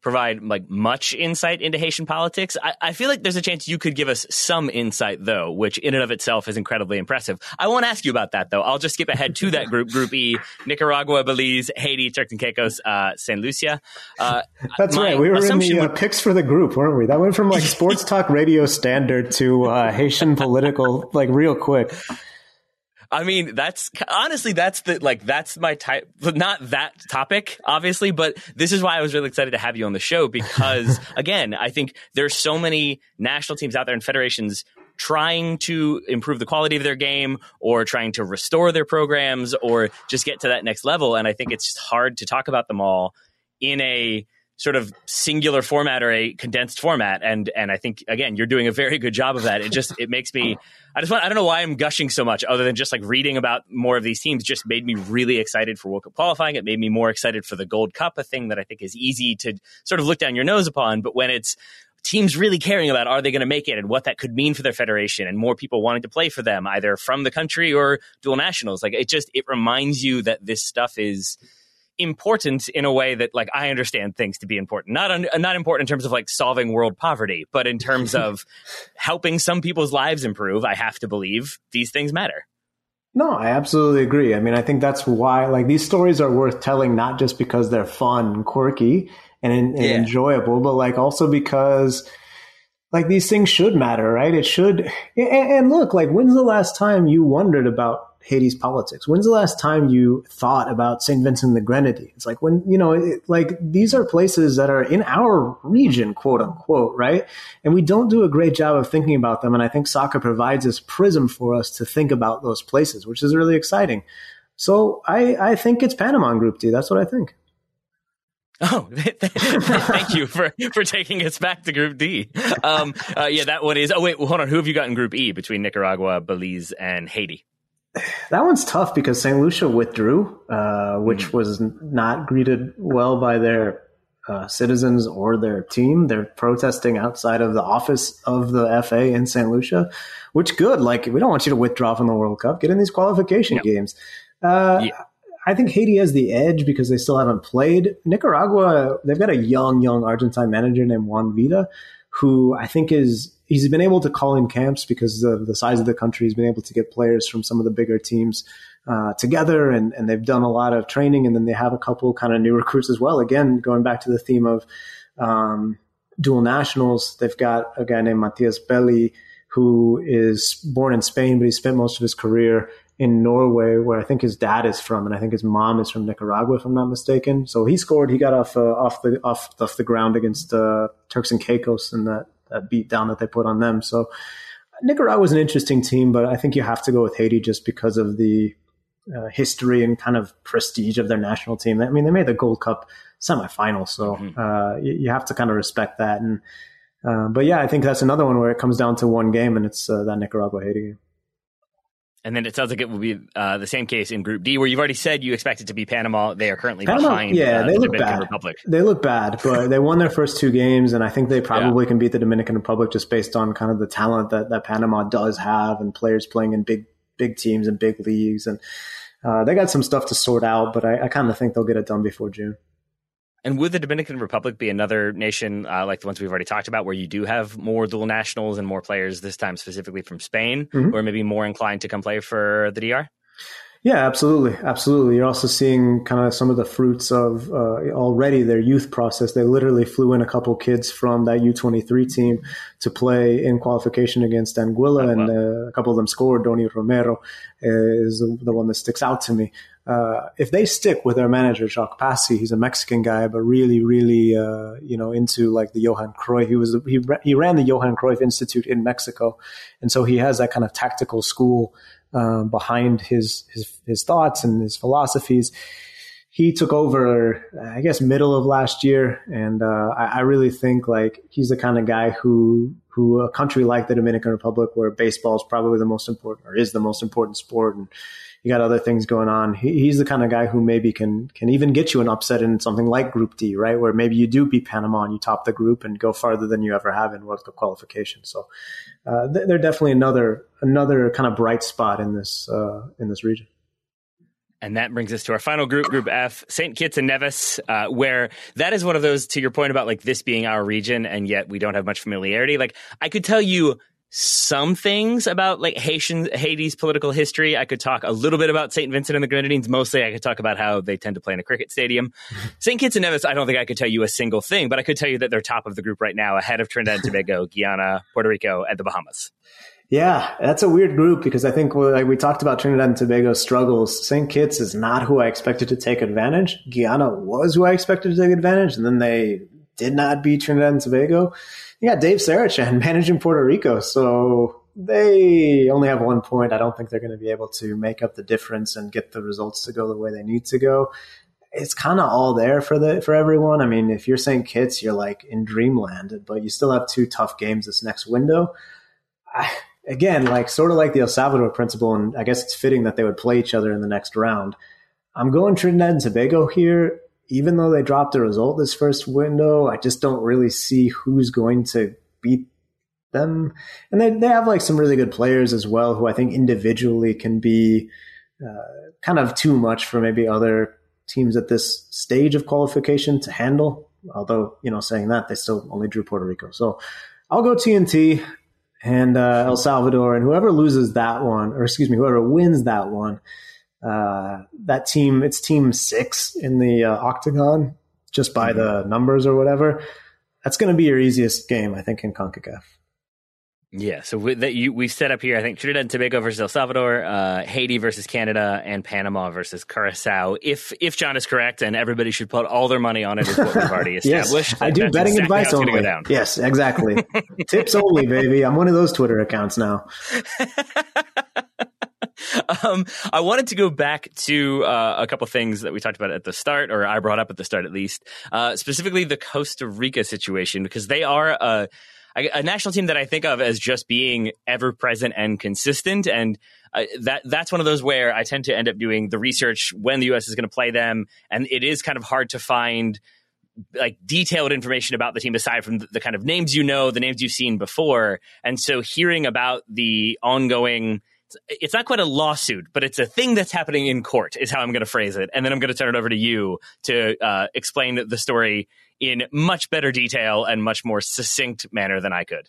provide like much insight into Haitian politics. I, I, feel like there's a chance you could give us some insight though, which in and of itself is incredibly impressive. I won't ask you about that though. I'll just skip ahead to that group, Group E: Nicaragua, Belize, Haiti, Turks and Caicos, uh, Saint Lucia. Uh, That's right. We were in the uh, would... picks for the group, weren't we? That went from like sports talk radio standard to uh, Haitian political, like real quick. I mean, that's honestly, that's the, like, that's my type, not that topic, obviously, but this is why I was really excited to have you on the show because, [LAUGHS] again, I think there's so many national teams out there and federations trying to improve the quality of their game or trying to restore their programs or just get to that next level. And I think it's just hard to talk about them all in a, sort of singular format or a condensed format. And and I think again you're doing a very good job of that. It just it makes me I just want I don't know why I'm gushing so much other than just like reading about more of these teams just made me really excited for World Cup qualifying. It made me more excited for the Gold Cup a thing that I think is easy to sort of look down your nose upon. But when it's teams really caring about are they going to make it and what that could mean for their federation and more people wanting to play for them either from the country or dual nationals like it just it reminds you that this stuff is important in a way that like I understand things to be important. Not un- not important in terms of like solving world poverty, but in terms [LAUGHS] of helping some people's lives improve. I have to believe these things matter. No, I absolutely agree. I mean, I think that's why like these stories are worth telling, not just because they're fun and quirky and, and yeah. enjoyable, but like also because like these things should matter, right? It should. And, and look, like when's the last time you wondered about Haiti's politics? When's the last time you thought about St. Vincent and the Grenadines? Like when, you know, it, like these are places that are in our region, quote unquote, right? And we don't do a great job of thinking about them. And I think soccer provides this prism for us to think about those places, which is really exciting. So I, I think it's Panama in Group D. That's what I think. Oh, [LAUGHS] thank you for, for taking us back to Group D. Um, uh, yeah, that one is. Oh, wait, hold on. Who have you got in Group E between Nicaragua, Belize, and Haiti? [SIGHS] that one's tough because St. Lucia withdrew, uh, which mm. was not greeted well by their uh, citizens or their team. They're protesting outside of the office of the FA in St. Lucia, which good. Like we don't want you to withdraw from the World Cup. Get in these qualification games. Uh, yeah. I think Haiti has the edge because they still haven't played. Nicaragua, they've got a young, young Argentine manager named Juan Vita, who I think is he's been able to call in camps because of the size of the country. He's been able to get players from some of the bigger teams uh, together, and, and they've done a lot of training. And then they have a couple kind of new recruits as well. Again, going back to the theme of um, dual nationals, they've got a guy named Matias Belli who is born in Spain, but he spent most of his career in Norway, where I think his dad is from, and I think his mom is from Nicaragua, if I'm not mistaken. So he scored. He got off uh, off the off, off the ground against uh, Turks and Caicos in that that beat down that they put on them. So Nicaragua was an interesting team, but I think you have to go with Haiti just because of the uh, history and kind of prestige of their national team. I mean, they made the Gold Cup semifinal, so mm-hmm. uh, you, you, have to kind of respect that. And uh, but yeah, I think that's another one where it comes down to one game, and it's uh, that Nicaragua Haiti game. And then it sounds like it will be uh, the same case in Group D, where you've already said you expect it to be Panama. They are currently Panama, behind. Yeah, uh, they the look Dominican bad. Republic. They look bad, but they won their first two games, and I think they probably yeah. can beat the Dominican Republic just based on kind of the talent that, that Panama does have and players playing in big big teams and big leagues, and uh, they got some stuff to sort out. But I, I kind of think they'll get it done before June. And would the Dominican Republic be another nation uh, like the ones we've already talked about, where you do have more dual nationals and more players this time specifically from Spain, mm-hmm. or maybe more inclined to come play for the DR? Yeah, absolutely, absolutely. You're also seeing kind of some of the fruits of uh, already their youth process. They literally flew in a couple kids from that U23 team to play in qualification against Anguilla, oh, and uh, a couple of them scored. Doni Romero is the one that sticks out to me. Uh, if they stick with their manager Jacques Passy, he's a Mexican guy, but really, really, uh, you know, into like the Johan Cruyff. He was he he ran the Johan Cruyff Institute in Mexico, and so he has that kind of tactical school uh, behind his, his his thoughts and his philosophies. He took over, I guess, middle of last year, and uh, I, I, really think like he's the kind of guy who who a country like the Dominican Republic, where baseball is probably the most important or is the most important sport, and you got other things going on. He, he's the kind of guy who maybe can can even get you an upset in something like Group D, right? Where maybe you do beat Panama and you top the group and go farther than you ever have in World Cup qualification. So uh, they're definitely another another kind of bright spot in this uh, in this region. And that brings us to our final group, Group F, St. Kitts and Nevis, uh, where that is one of those, to your point about like this being our region, and yet we don't have much familiarity. Like, I could tell you some things about like Haitian Haiti's political history. I could talk a little bit about St. Vincent and the Grenadines. Mostly, I could talk about how they tend to play in a cricket stadium. [LAUGHS] St. Kitts and Nevis, I don't think I could tell you a single thing, but I could tell you that they're top of the group right now, ahead of Trinidad and [LAUGHS] Tobago, Guyana, Puerto Rico, and the Bahamas. Yeah, that's a weird group because I think like we talked about Trinidad and Tobago's struggles. St. Kitts is not who I expected to take advantage. Guyana was who I expected to take advantage, and then they did not beat Trinidad and Tobago. You got Dave Sarachan [LAUGHS] managing Puerto Rico, so they only have one point. I don't think they're going to be able to make up the difference and get the results to go the way they need to go. It's kind of all there for the for everyone. I mean, if you're St. Kitts, you're like in dreamland, but you still have two tough games this next window. I, again, like sort of like the El Salvador principle, and I guess it's fitting that they would play each other in the next round. I'm going Trinidad and Tobago here, even though they dropped a result this first window. I just don't really see who's going to beat them, and they they have like some really good players as well, who I think individually can be uh, kind of too much for maybe other teams at this stage of qualification to handle. Although you know, saying that they still only drew Puerto Rico, so I'll go TNT and uh, El Salvador, and whoever loses that one, or excuse me, whoever wins that one, uh, that team, it's team six in the uh, octagon, just by mm-hmm. the numbers or whatever. That's going to be your easiest game, I think, in Concacaf. Yeah, so we, that you we set up here. I think Trinidad and Tobago versus El Salvador, uh, Haiti versus Canada, and Panama versus Curacao. If if John is correct, and everybody should put all their money on it, is what we've already [LAUGHS] established. yes, I do betting exactly advice only. Go yes, exactly. [LAUGHS] Tips only, baby. I'm one of those Twitter accounts now. [LAUGHS] [LAUGHS] um, I wanted to go back to uh, a couple things that we talked about at the start, or I brought up at the start at least, uh, specifically the Costa Rica situation, because they are a a, national team that I think of as just being ever present and consistent. And uh, that that's one of those where I tend to end up doing the research when the U.S. is going to play them, and it is kind of hard to find like detailed information about the team aside from the, the kind of names you know, the names you've seen before. And so hearing about the ongoing it's not quite a lawsuit, but it's a thing that's happening in court, is how I'm going to phrase it. And then I'm going to turn it over to you to uh, explain the story in much better detail and much more succinct manner than I could.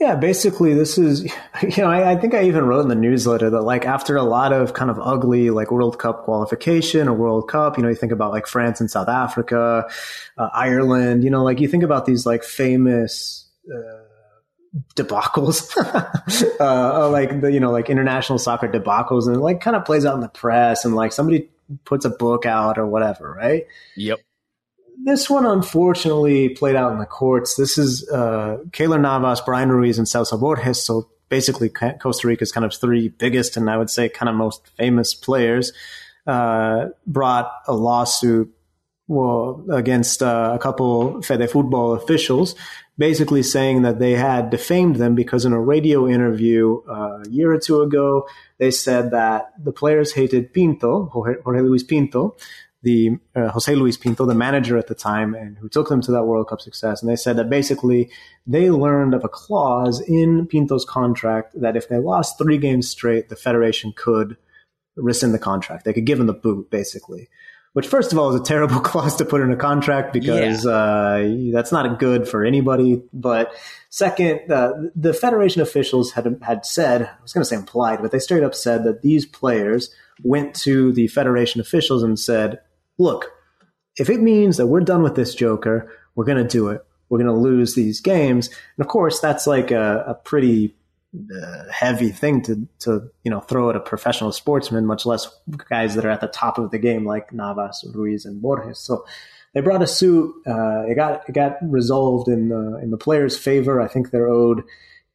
Yeah, basically, this is, [LAUGHS] you know, I, I, think I even wrote in the newsletter that, like, after a lot of kind of ugly, like, World Cup qualification or World Cup, you know, you think about, like, France and South Africa, uh, Ireland, you know, like, you think about these, like, famous, uh, debacles, [LAUGHS] uh, like the, you know, like international soccer debacles and it, like kind of plays out in the press and like somebody puts a book out or whatever, right? Yep. This one unfortunately played out in the courts. This is uh, Keylor Navas, Bryan Ruiz, and Celso Borges. So basically, Costa Rica's kind of three biggest and I would say kind of most famous players uh, brought a lawsuit well, against uh, a couple Fedefútbol officials basically saying that they had defamed them because in a radio interview uh, a year or two ago, they said that the players hated Pinto, Jorge, Luis Pinto, the uh, Jose Luis Pinto, the manager at the time, and who took them to that World Cup success. And they said that basically they learned of a clause in Pinto's contract that if they lost three games straight, the federation could rescind the contract. They could give him the boot, basically which first of all is a terrible [LAUGHS] clause to put in a contract because yeah. uh, that's not good for anybody. But second, uh, the federation officials had had said, I was going to say implied, but they straight up said that these players went to the federation officials and said, "Look, if it means that we're done with this Joker, we're going to do it. We're going to lose these games." And of course, that's like a, a pretty uh, heavy thing to to you know throw at a professional sportsman, much less guys that are at the top of the game like Navas, Ruiz, and Borges. So they brought a suit. Uh, it got it got resolved in the in the players' favor. I think they're owed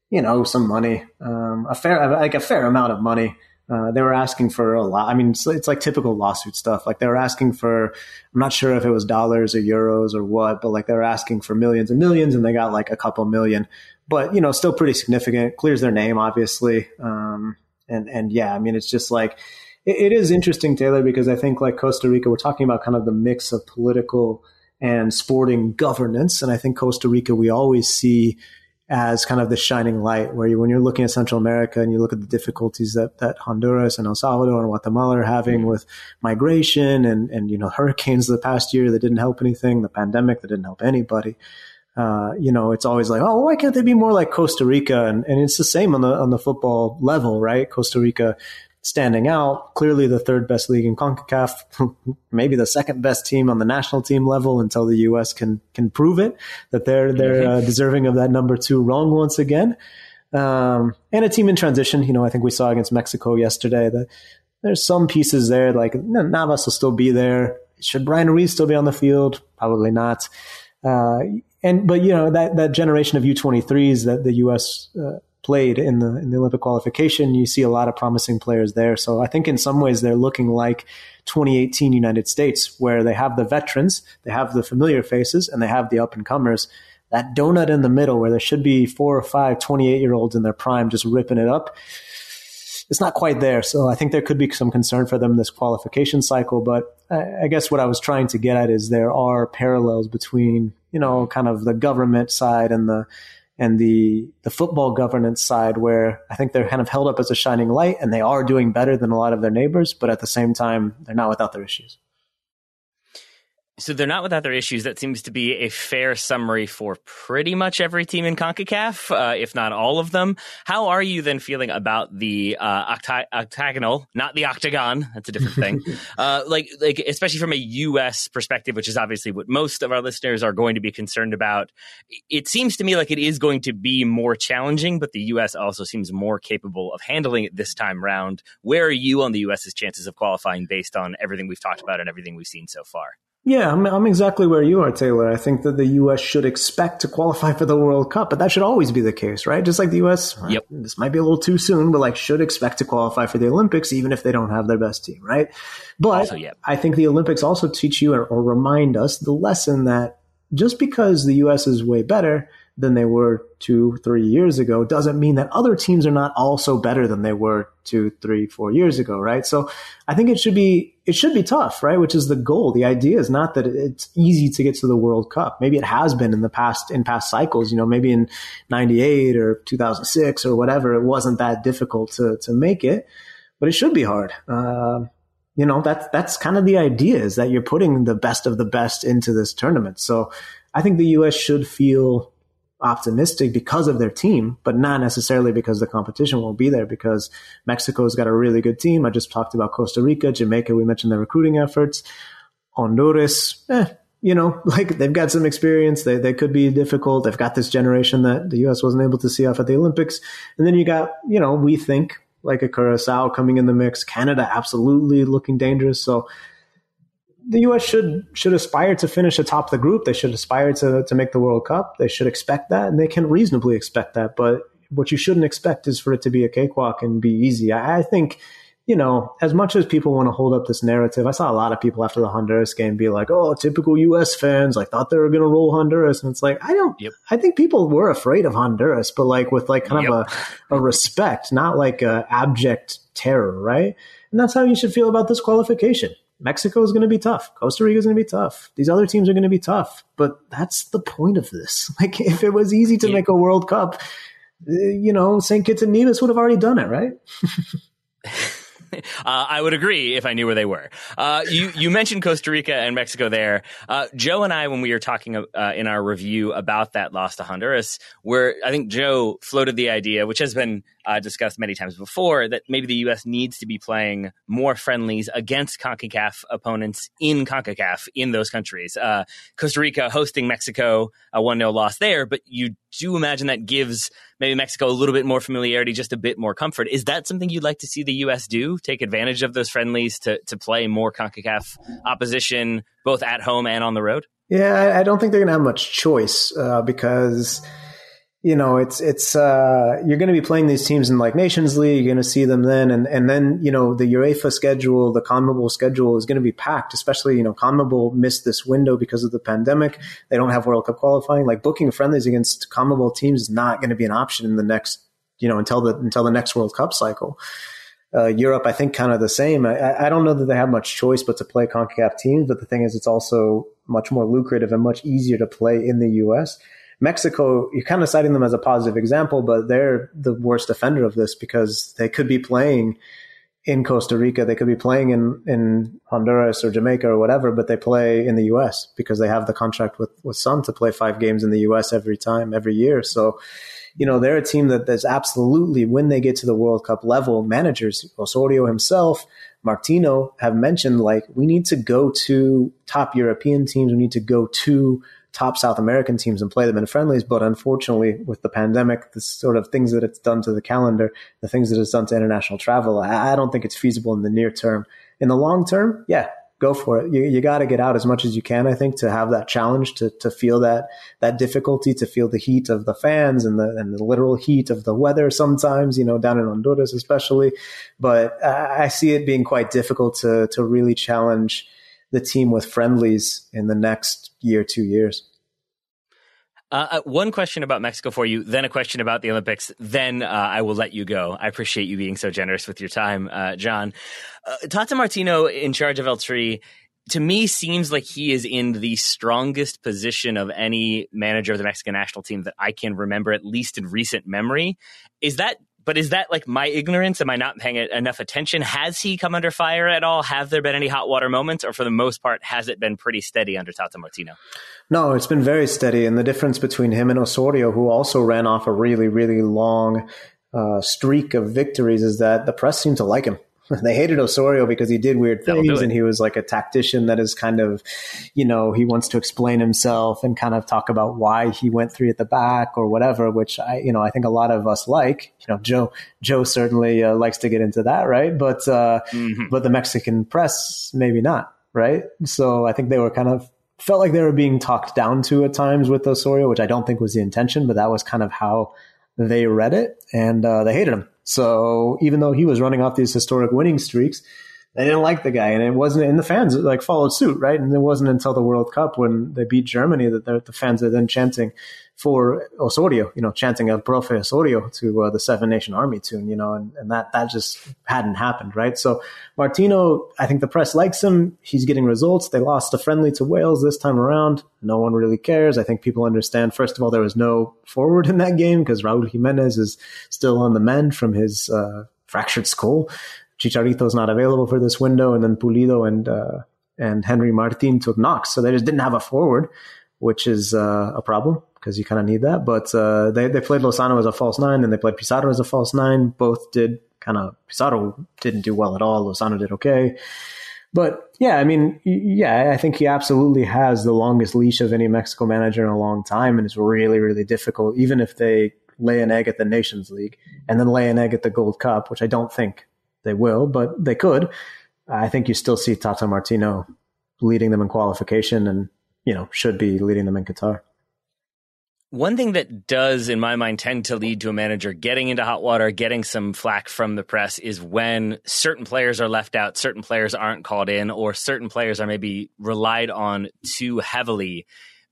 you know some money, um, a fair like a fair amount of money. Uh, they were asking for a lot. I mean, it's, it's, like typical lawsuit stuff. Like they were asking for, I'm not sure if it was dollars or euros or what, but like they were asking for millions and millions, and they got like a couple million but you know, still pretty significant. Clears their name, obviously. Um, and and yeah, I mean, it's just like it, it is interesting, Taylor, because I think like Costa Rica, we're talking about kind of the mix of political and sporting governance, and I think Costa Rica, we always see as kind of the shining light where you, when you're looking at Central America and you look at the difficulties that, that Honduras and El Salvador and Guatemala are having mm-hmm. with migration and, and, you know, hurricanes the past year that didn't help anything, the pandemic that didn't help anybody. Uh, you know, it's always like, oh, why can't they be more like Costa Rica? And, and it's the same on the, on the football level, right? Costa Rica standing out. Clearly the third best league in CONCACAF, [LAUGHS] maybe the second best team on the national team level until the U.S. can can prove it that they're they're uh, deserving of that number two wrong once again. Um, and a team in transition. You know, I think we saw against Mexico yesterday that there's some pieces there. Like Navas will still be there. Should Bryan Ruiz still be on the field? Probably not. Uh, and but you know that that generation of U23s that the U.S. Uh, played in the in the Olympic qualification. You see a lot of promising players there. So I think in some ways they're looking like 2018 United States, where they have the veterans, they have the familiar faces, and they have the up and comers. That donut in the middle, where there should be four or five 28 year olds in their prime just ripping it up, it's not quite there. So I think there could be some concern for them this qualification cycle. But I guess what I was trying to get at is there are parallels between, you know, kind of the government side and the and the the football governance side where I think they're kind of held up as a shining light and they are doing better than a lot of their neighbors, but at the same time they're not without their issues. So they're not without their issues. That seems to be a fair summary for pretty much every team in CONCACAF, uh, if not all of them. How are you then feeling about the uh, octa- octagonal, not the octagon? That's a different thing. [LAUGHS] uh, like, like especially from a U.S. perspective, which is obviously what most of our listeners are going to be concerned about. It seems to me like it is going to be more challenging, but the U.S. also seems more capable of handling it this time round. Where are you on the U.S.'s chances of qualifying based on everything we've talked about and everything we've seen so far? Yeah, I'm, I'm exactly where you are, Taylor. I think that the U.S. should expect to qualify for the World Cup, but that should always be the case, right? Just like the U.S. Yep. This might be a little too soon, but like should expect to qualify for the Olympics, even if they don't have their best team, right? But also, yep. I think the Olympics also teach you or, or remind us the lesson that just because the U.S. is way better than they were two, three years ago doesn't mean that other teams are not also better than they were two, three, four years ago, right? So I think it should be it should be tough, right? Which is the goal. The idea is not that it's easy to get to the World Cup. Maybe it has been in the past in past cycles. You know, maybe in '98 or 2006 or whatever, it wasn't that difficult to to make it, but it should be hard. Uh, you know, that's that's kind of the idea is that you're putting the best of the best into this tournament. So I think the U.S. should feel optimistic because of their team, but not necessarily because the competition won't be there because Mexico's got a really good team. I just talked about Costa Rica, Jamaica, we mentioned their recruiting efforts. Honduras, eh, you know, [LAUGHS] like they've got some experience. They, they could be difficult. They've got this generation that the U.S. wasn't able to see off at the Olympics. And then you got, you know, we think like a Curacao coming in the mix. Canada absolutely looking dangerous. So the U.S. should should aspire to finish atop the group. They should aspire to to make the World Cup. They should expect that, and they can reasonably expect that. But what you shouldn't expect is for it to be a cakewalk and be easy. I, I think, you know, as much as people want to hold up this narrative, I saw a lot of people after the Honduras game be like, "Oh, typical U.S. fans, like thought they were going to roll Honduras," and it's like, I don't. Yep. I think people were afraid of Honduras, but like with like kind yep. of a, a respect, not like a abject terror, right? And that's how you should feel about this qualification Mexico is going to be tough. Costa Rica is going to be tough. These other teams are going to be tough. But that's the point of this. [LAUGHS] Like, if it was easy to yeah. make a World Cup, eh, you know, St. Kitts and Nevis would have already done it, right? [LAUGHS] Uh, I would agree if I knew where they were. Uh, you you mentioned Costa Rica and Mexico there. Uh, Joe and I, when we were talking uh, in our review about that loss to Honduras, where I think Joe floated the idea, which has been uh, discussed many times before, that maybe the U.S. needs to be playing more friendlies against CONCACAF opponents in CONCACAF in those countries. Uh, Costa Rica hosting Mexico, a 1 0 loss there, but you do imagine that gives maybe Mexico a little bit more familiarity, just a bit more comfort. Is that something you'd like to see the U.S. do? Take advantage of those friendlies to, to play more CONCACAF opposition, both at home and on the road? Yeah, I don't think they're going to have much choice uh, because you know, it's it's uh, you're going to be playing these teams in like Nations League. You're going to see them then, and and then you know the UEFA schedule, the CONMEBOL schedule is going to be packed. Especially you know CONMEBOL missed this window because of the pandemic. They don't have World Cup qualifying. Like booking friendlies against CONMEBOL teams is not going to be an option in the next you know until the until the next World Cup cycle. Uh, Europe, I think, kind of the same. I, I don't know that they have much choice but to play CONCACAF teams. But the thing is, it's also much more lucrative and much easier to play in the U.S. Mexico, you're kind of citing them as a positive example, but they're the worst offender of this because they could be playing in Costa Rica, they could be playing in, in Honduras or Jamaica or whatever, but they play in the US because they have the contract with, with SUM to play five games in the US every time, every year. So, you know, they're a team that there's absolutely, when they get to the World Cup level, managers, Osorio himself, Martino have mentioned like, we need to go to top European teams. We need to go to top South American teams and play them in friendlies. But unfortunately, with the pandemic, the sort of things that it's done to the calendar, the things that it's done to international travel, I, I don't think it's feasible in the near term. In the long term, yeah, go for it. You, you got to get out as much as you can, I think, to have that challenge, to, to feel that, that difficulty, to feel the heat of the fans and the, and the literal heat of the weather sometimes, you know, down in Honduras, especially. But I, I see it being quite difficult to, to really challenge the team with friendlies in the next year, two years. Uh, uh, one question about Mexico for you, then a question about the Olympics, then uh, I will let you go. I appreciate you being so generous with your time, uh, John. Uh, Tata Martino in charge of El Tri, to me, seems like he is in the strongest position of any manager of the Mexican national team that I can remember, at least in recent memory. Is that but is that like my ignorance? Am I not paying enough attention? Has he come under fire at all? Have there been any hot water moments, or for the most part, has it been pretty steady under Tata Martino? No, it's been very steady. And the difference between him and Osorio, who also ran off a really, really long uh, streak of victories, is that the press seemed to like him. [LAUGHS] they hated Osorio because he did weird things and he was like a tactician that is kind of, you know, he wants to explain himself and kind of talk about why he went three at the back or whatever, which I, you know, I think a lot of us like, you know, Joe, Joe certainly uh, likes to get into that, right? But, uh, mm-hmm. but the Mexican press, maybe not, right? So I think they were kind of felt like they were being talked down to at times with Osorio, which I don't think was the intention, but that was kind of how they read it and uh, they hated him. So even though he was running off these historic winning streaks, they didn't like the guy, and it wasn't. And the fans like followed suit, right? And it wasn't until the World Cup when they beat Germany that the fans are then chanting for Osorio, you know, chanting El Profe Osorio to uh, the Seven Nation Army tune, you know, and, and that that just hadn't happened, right? So Martino, I think the press likes him. He's getting results. They lost a friendly to Wales this time around. No one really cares. I think people understand. First of all, there was no forward in that game because Raul Jimenez is still on the mend from his uh, fractured skull. Chicharito's not available for this window, and then Pulido and uh, and Henry Martin took knocks, so they just didn't have a forward, which is uh, a problem because you kind of need that. But uh, they they played Lozano as a false nine, and they played Pizarro as a false nine. Both did kind of Pizarro didn't do well at all. Lozano did okay. But yeah, I mean, yeah, I think he absolutely has the longest leash of any Mexico manager in a long time, and it's really, really difficult. Even if they lay an egg at the Nations League and then lay an egg at the Gold Cup, which I don't think they will, but they could. I think you still see Tata Martino leading them in qualification and, you know, should be leading them in Qatar. One thing that does, in my mind, tend to lead to a manager getting into hot water, getting some flack from the press is when certain players are left out, certain players aren't called in, or certain players are maybe relied on too heavily.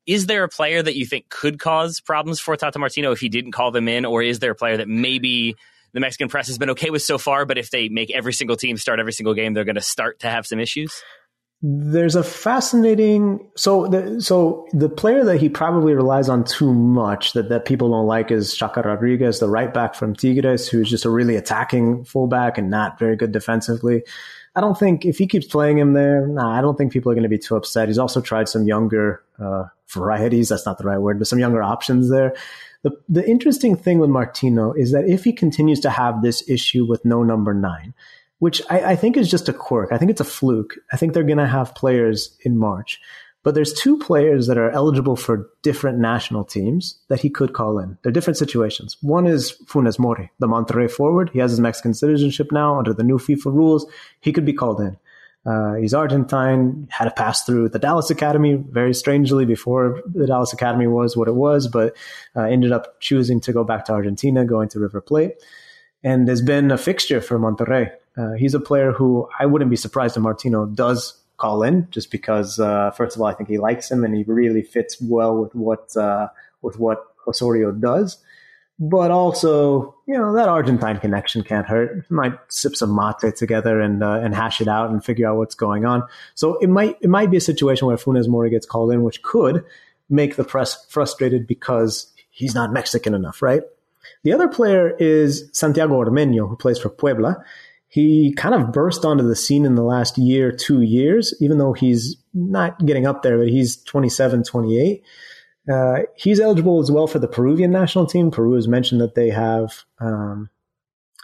Is there a player that you think could cause problems for Tata Martino if he didn't call them in, or is there a player that maybe the Mexican press has been okay with so far, but if they make every single team start every single game, they're going to start to have some issues? There's a fascinating so the so the player that he probably relies on too much that, that people don't like is Chaka Rodriguez, the right back from Tigres, who's just a really attacking fullback and not very good defensively. I don't think if he keeps playing him there, nah, I don't think people are going to be too upset. He's also tried some younger uh, varieties. That's not the right word, but some younger options there. The, the interesting thing with Martino is that if he continues to have this issue with no number nine, which I, I think is just a quirk, I think it's a fluke. I think they're going to have players in March. But there's two players that are eligible for different national teams that he could call in. They're different situations. One is Funes Mori, the Monterrey forward. He has his Mexican citizenship now under the new FIFA rules. He could be called in. Uh, he's Argentine, had a pass through the Dallas Academy very strangely before the Dallas Academy was what it was, but uh, ended up choosing to go back to Argentina, going to River Plate, and has been a fixture for Monterrey. Uh, he's a player who I wouldn't be surprised if Martino does call in, just because uh, first of all I think he likes him and he really fits well with what uh, with what Osorio does but also, you know, that Argentine connection can't hurt. might sip some mate together and uh, and hash it out and figure out what's going on. So it might it might be a situation where Funes Mori gets called in, which could make the press frustrated because he's not Mexican enough, right? The other player is Santiago Ormeño, who plays for Puebla. He kind of burst onto the scene in the last year, two years, even though he's not getting up there, but he's 27, 28. Uh, he's eligible as well for the Peruvian national team. Peru has mentioned that they have um,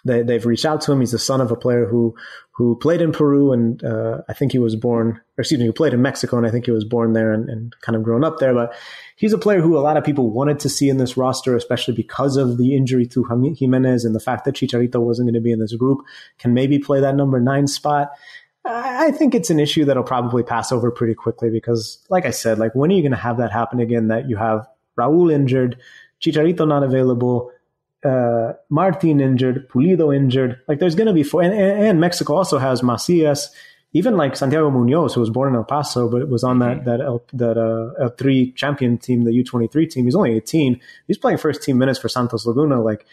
they, they've reached out to him. He's the son of a player who who played in Peru, and uh, I think he was born, or excuse me, who played in Mexico, and I think he was born there and, and, kind of grown up there. But he's a player who a lot of people wanted to see in this roster, especially because of the injury to Jimenez and the fact that Chicharito wasn't going to be in this group. Can maybe play that number nine spot. I think it's an issue that'll probably pass over pretty quickly because, like I said, like when are you going to have that happen again? That you have Raúl injured, Chicharito not available, uh, Martin injured, Pulido injured. Like there's going to be four, and, and, Mexico also has Macias, even like Santiago Munoz, who was born in El Paso, but was on that mm-hmm. that L, that uh, L three champion team, the U twenty three team. He's only eighteen. He's playing first team minutes for Santos Laguna. Like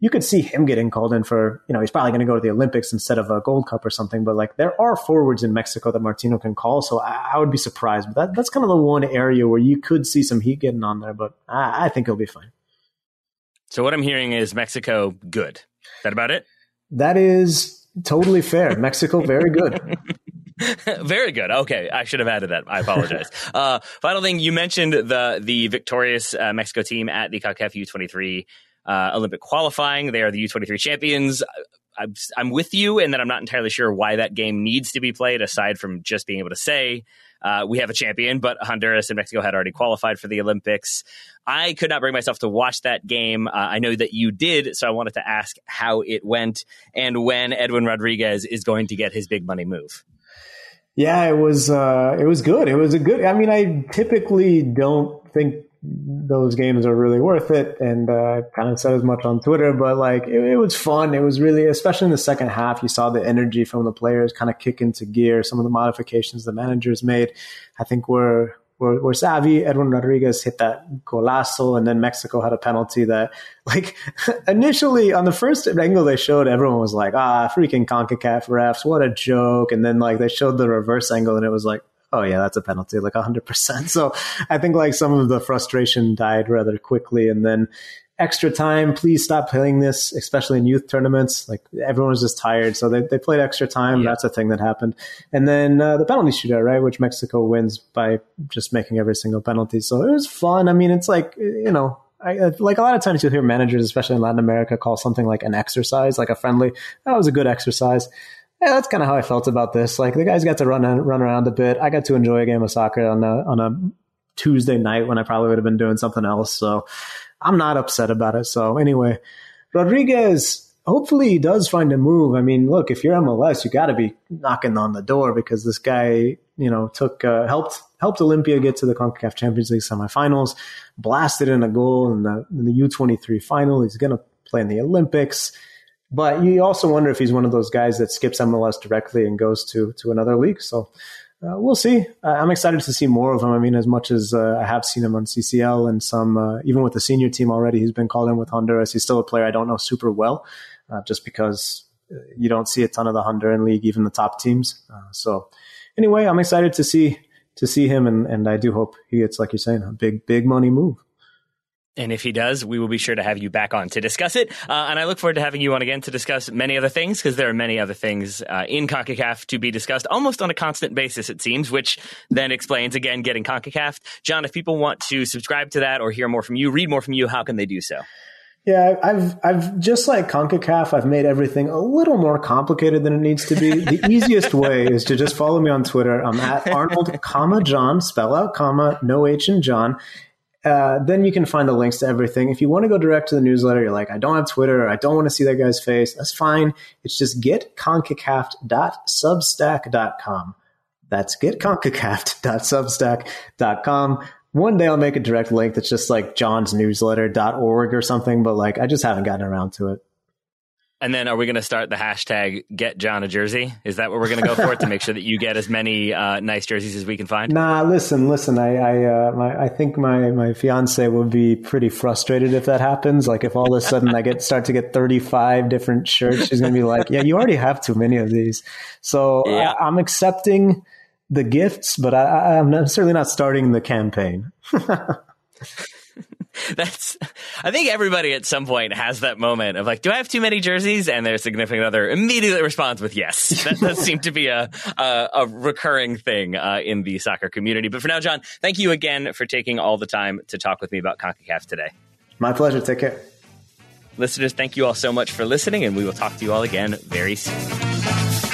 you could see him getting called in for, you know, he's probably going to go to the Olympics instead of a Gold Cup or something. But like there are forwards in Mexico that Martino can call, so I, I would be surprised. But that, that's kind of the one area where you could see some heat getting on there. But I, I think he'll be fine. So what I'm hearing is Mexico good. Is that about it? That is totally fair. Mexico very good. [LAUGHS] [LAUGHS] Very good. Okay, I should have added that. I apologize. [LAUGHS] uh, final thing, you mentioned the the victorious uh, Mexico team at the CONCACAF U23 uh, Olympic qualifying. They are the U23 champions. I'm, with you in that I'm not entirely sure why that game needs to be played, aside from just being able to say uh, we have a champion, but Honduras and Mexico had already qualified for the Olympics. I could not bring myself to watch that game. Uh, I know that you did, so I wanted to ask how it went and when Edwin Rodriguez is going to get his big money move. Yeah, it was uh, it was good. It was a good. I mean, I typically don't think those games are really worth it. And uh, kind of said as much on Twitter, but like it, it, was fun. It was really, especially in the second half, you saw the energy from the players kind of kick into gear. Some of the modifications the managers made, I think were were, were savvy. Edwin Rodriguez hit that golazo, and then Mexico had a penalty that, [LAUGHS] like, [LAUGHS] initially on the first angle they showed, everyone was like, ah, freaking CONCACAF refs, what a joke. And then, like, they showed the reverse angle, and it was like, oh yeah, that's a penalty, like 100%. So I think like some of the frustration died rather quickly. And then extra time, please stop playing this, especially in youth tournaments. Like everyone was just tired. So they, they played extra time. Yeah. That's a thing that happened. And then uh, the penalty shootout, right, which Mexico wins by just making every single penalty. So it was fun. I mean, it's like, you know, I, like a lot of times you'll hear managers, especially in Latin America, call something like an exercise, like a friendly. That was a good exercise yeah, that's kind of how I felt about this. Like the guys got to run run around a bit. I got to enjoy a game of soccer on a on a Tuesday night when I probably would have been doing something else. So I'm not upset about it. So anyway, Rodriguez. Hopefully he does find a move. I mean, look, if you're MLS, you got to be knocking on the door because this guy, you know, took uh, helped helped Olimpia get to the Concacaf Champions League semifinals, blasted in a goal in the, in the U23 final. He's going to play in the Olympics but you also wonder if he's one of those guys that skips MLS directly and goes to to another league. So uh, we'll see. Uh, I'm excited to see more of him. I mean, as much as uh, I have seen him on CCL and some, uh, even with the senior team already, he's been called in with Honduras. He's still a player I don't know super well, uh, just because uh, you don't see a ton of the Honduran league, even the top teams. so anyway, I'm excited to see to see him, and and I do hope he gets, like you're saying, a big big money move. And if he does, we will be sure to have you back on to discuss it. Uh, and I look forward to having you on again to discuss many other things because there are many other things uh, in CONCACAF to be discussed almost on a constant basis, it seems, which then explains again getting CONCACAF. John, if people want to subscribe to that or hear more from you, read more from you, how can they do so? Yeah, I've I've just like CONCACAF, I've made everything a little more complicated than it needs to be. The [LAUGHS] easiest way is to just follow me on Twitter. I'm at Arnold, comma John, spell out comma, no H in John. Uh, then you can find the links to everything. If you want to go direct to the newsletter, you're like, I don't have Twitter, I don't want to see that guy's face. That's fine. It's just getconcacaf.substack.com. That's getconcacaf.substack.com. One day I'll make a direct link that's just like John's newsletter.org or something, but like I just haven't gotten around to it. And then are we going to start the hashtag get John a jersey? Is that what we're going to go for to make sure that you get as many uh, nice jerseys as we can find? Nah, listen, listen. I I, uh, my, I think my my fiance will be pretty frustrated if that happens. Like if all of a sudden I get start to get thirty five different shirts, she's going to be like, "Yeah, you already have too many of these." So yeah. I, I'm accepting the gifts, but I, I'm certainly not starting the campaign. [LAUGHS] [LAUGHS] That's, I think everybody at some point has that moment of like, do I have too many jerseys? And their significant other immediately responds with yes. That does seem to be a, a, a recurring thing uh, in the soccer community. But for now, John, thank you again for taking all the time to talk with me about CONCACAF today. My pleasure. Take care. Listeners, thank you all so much for listening, and we will talk to you all again very soon.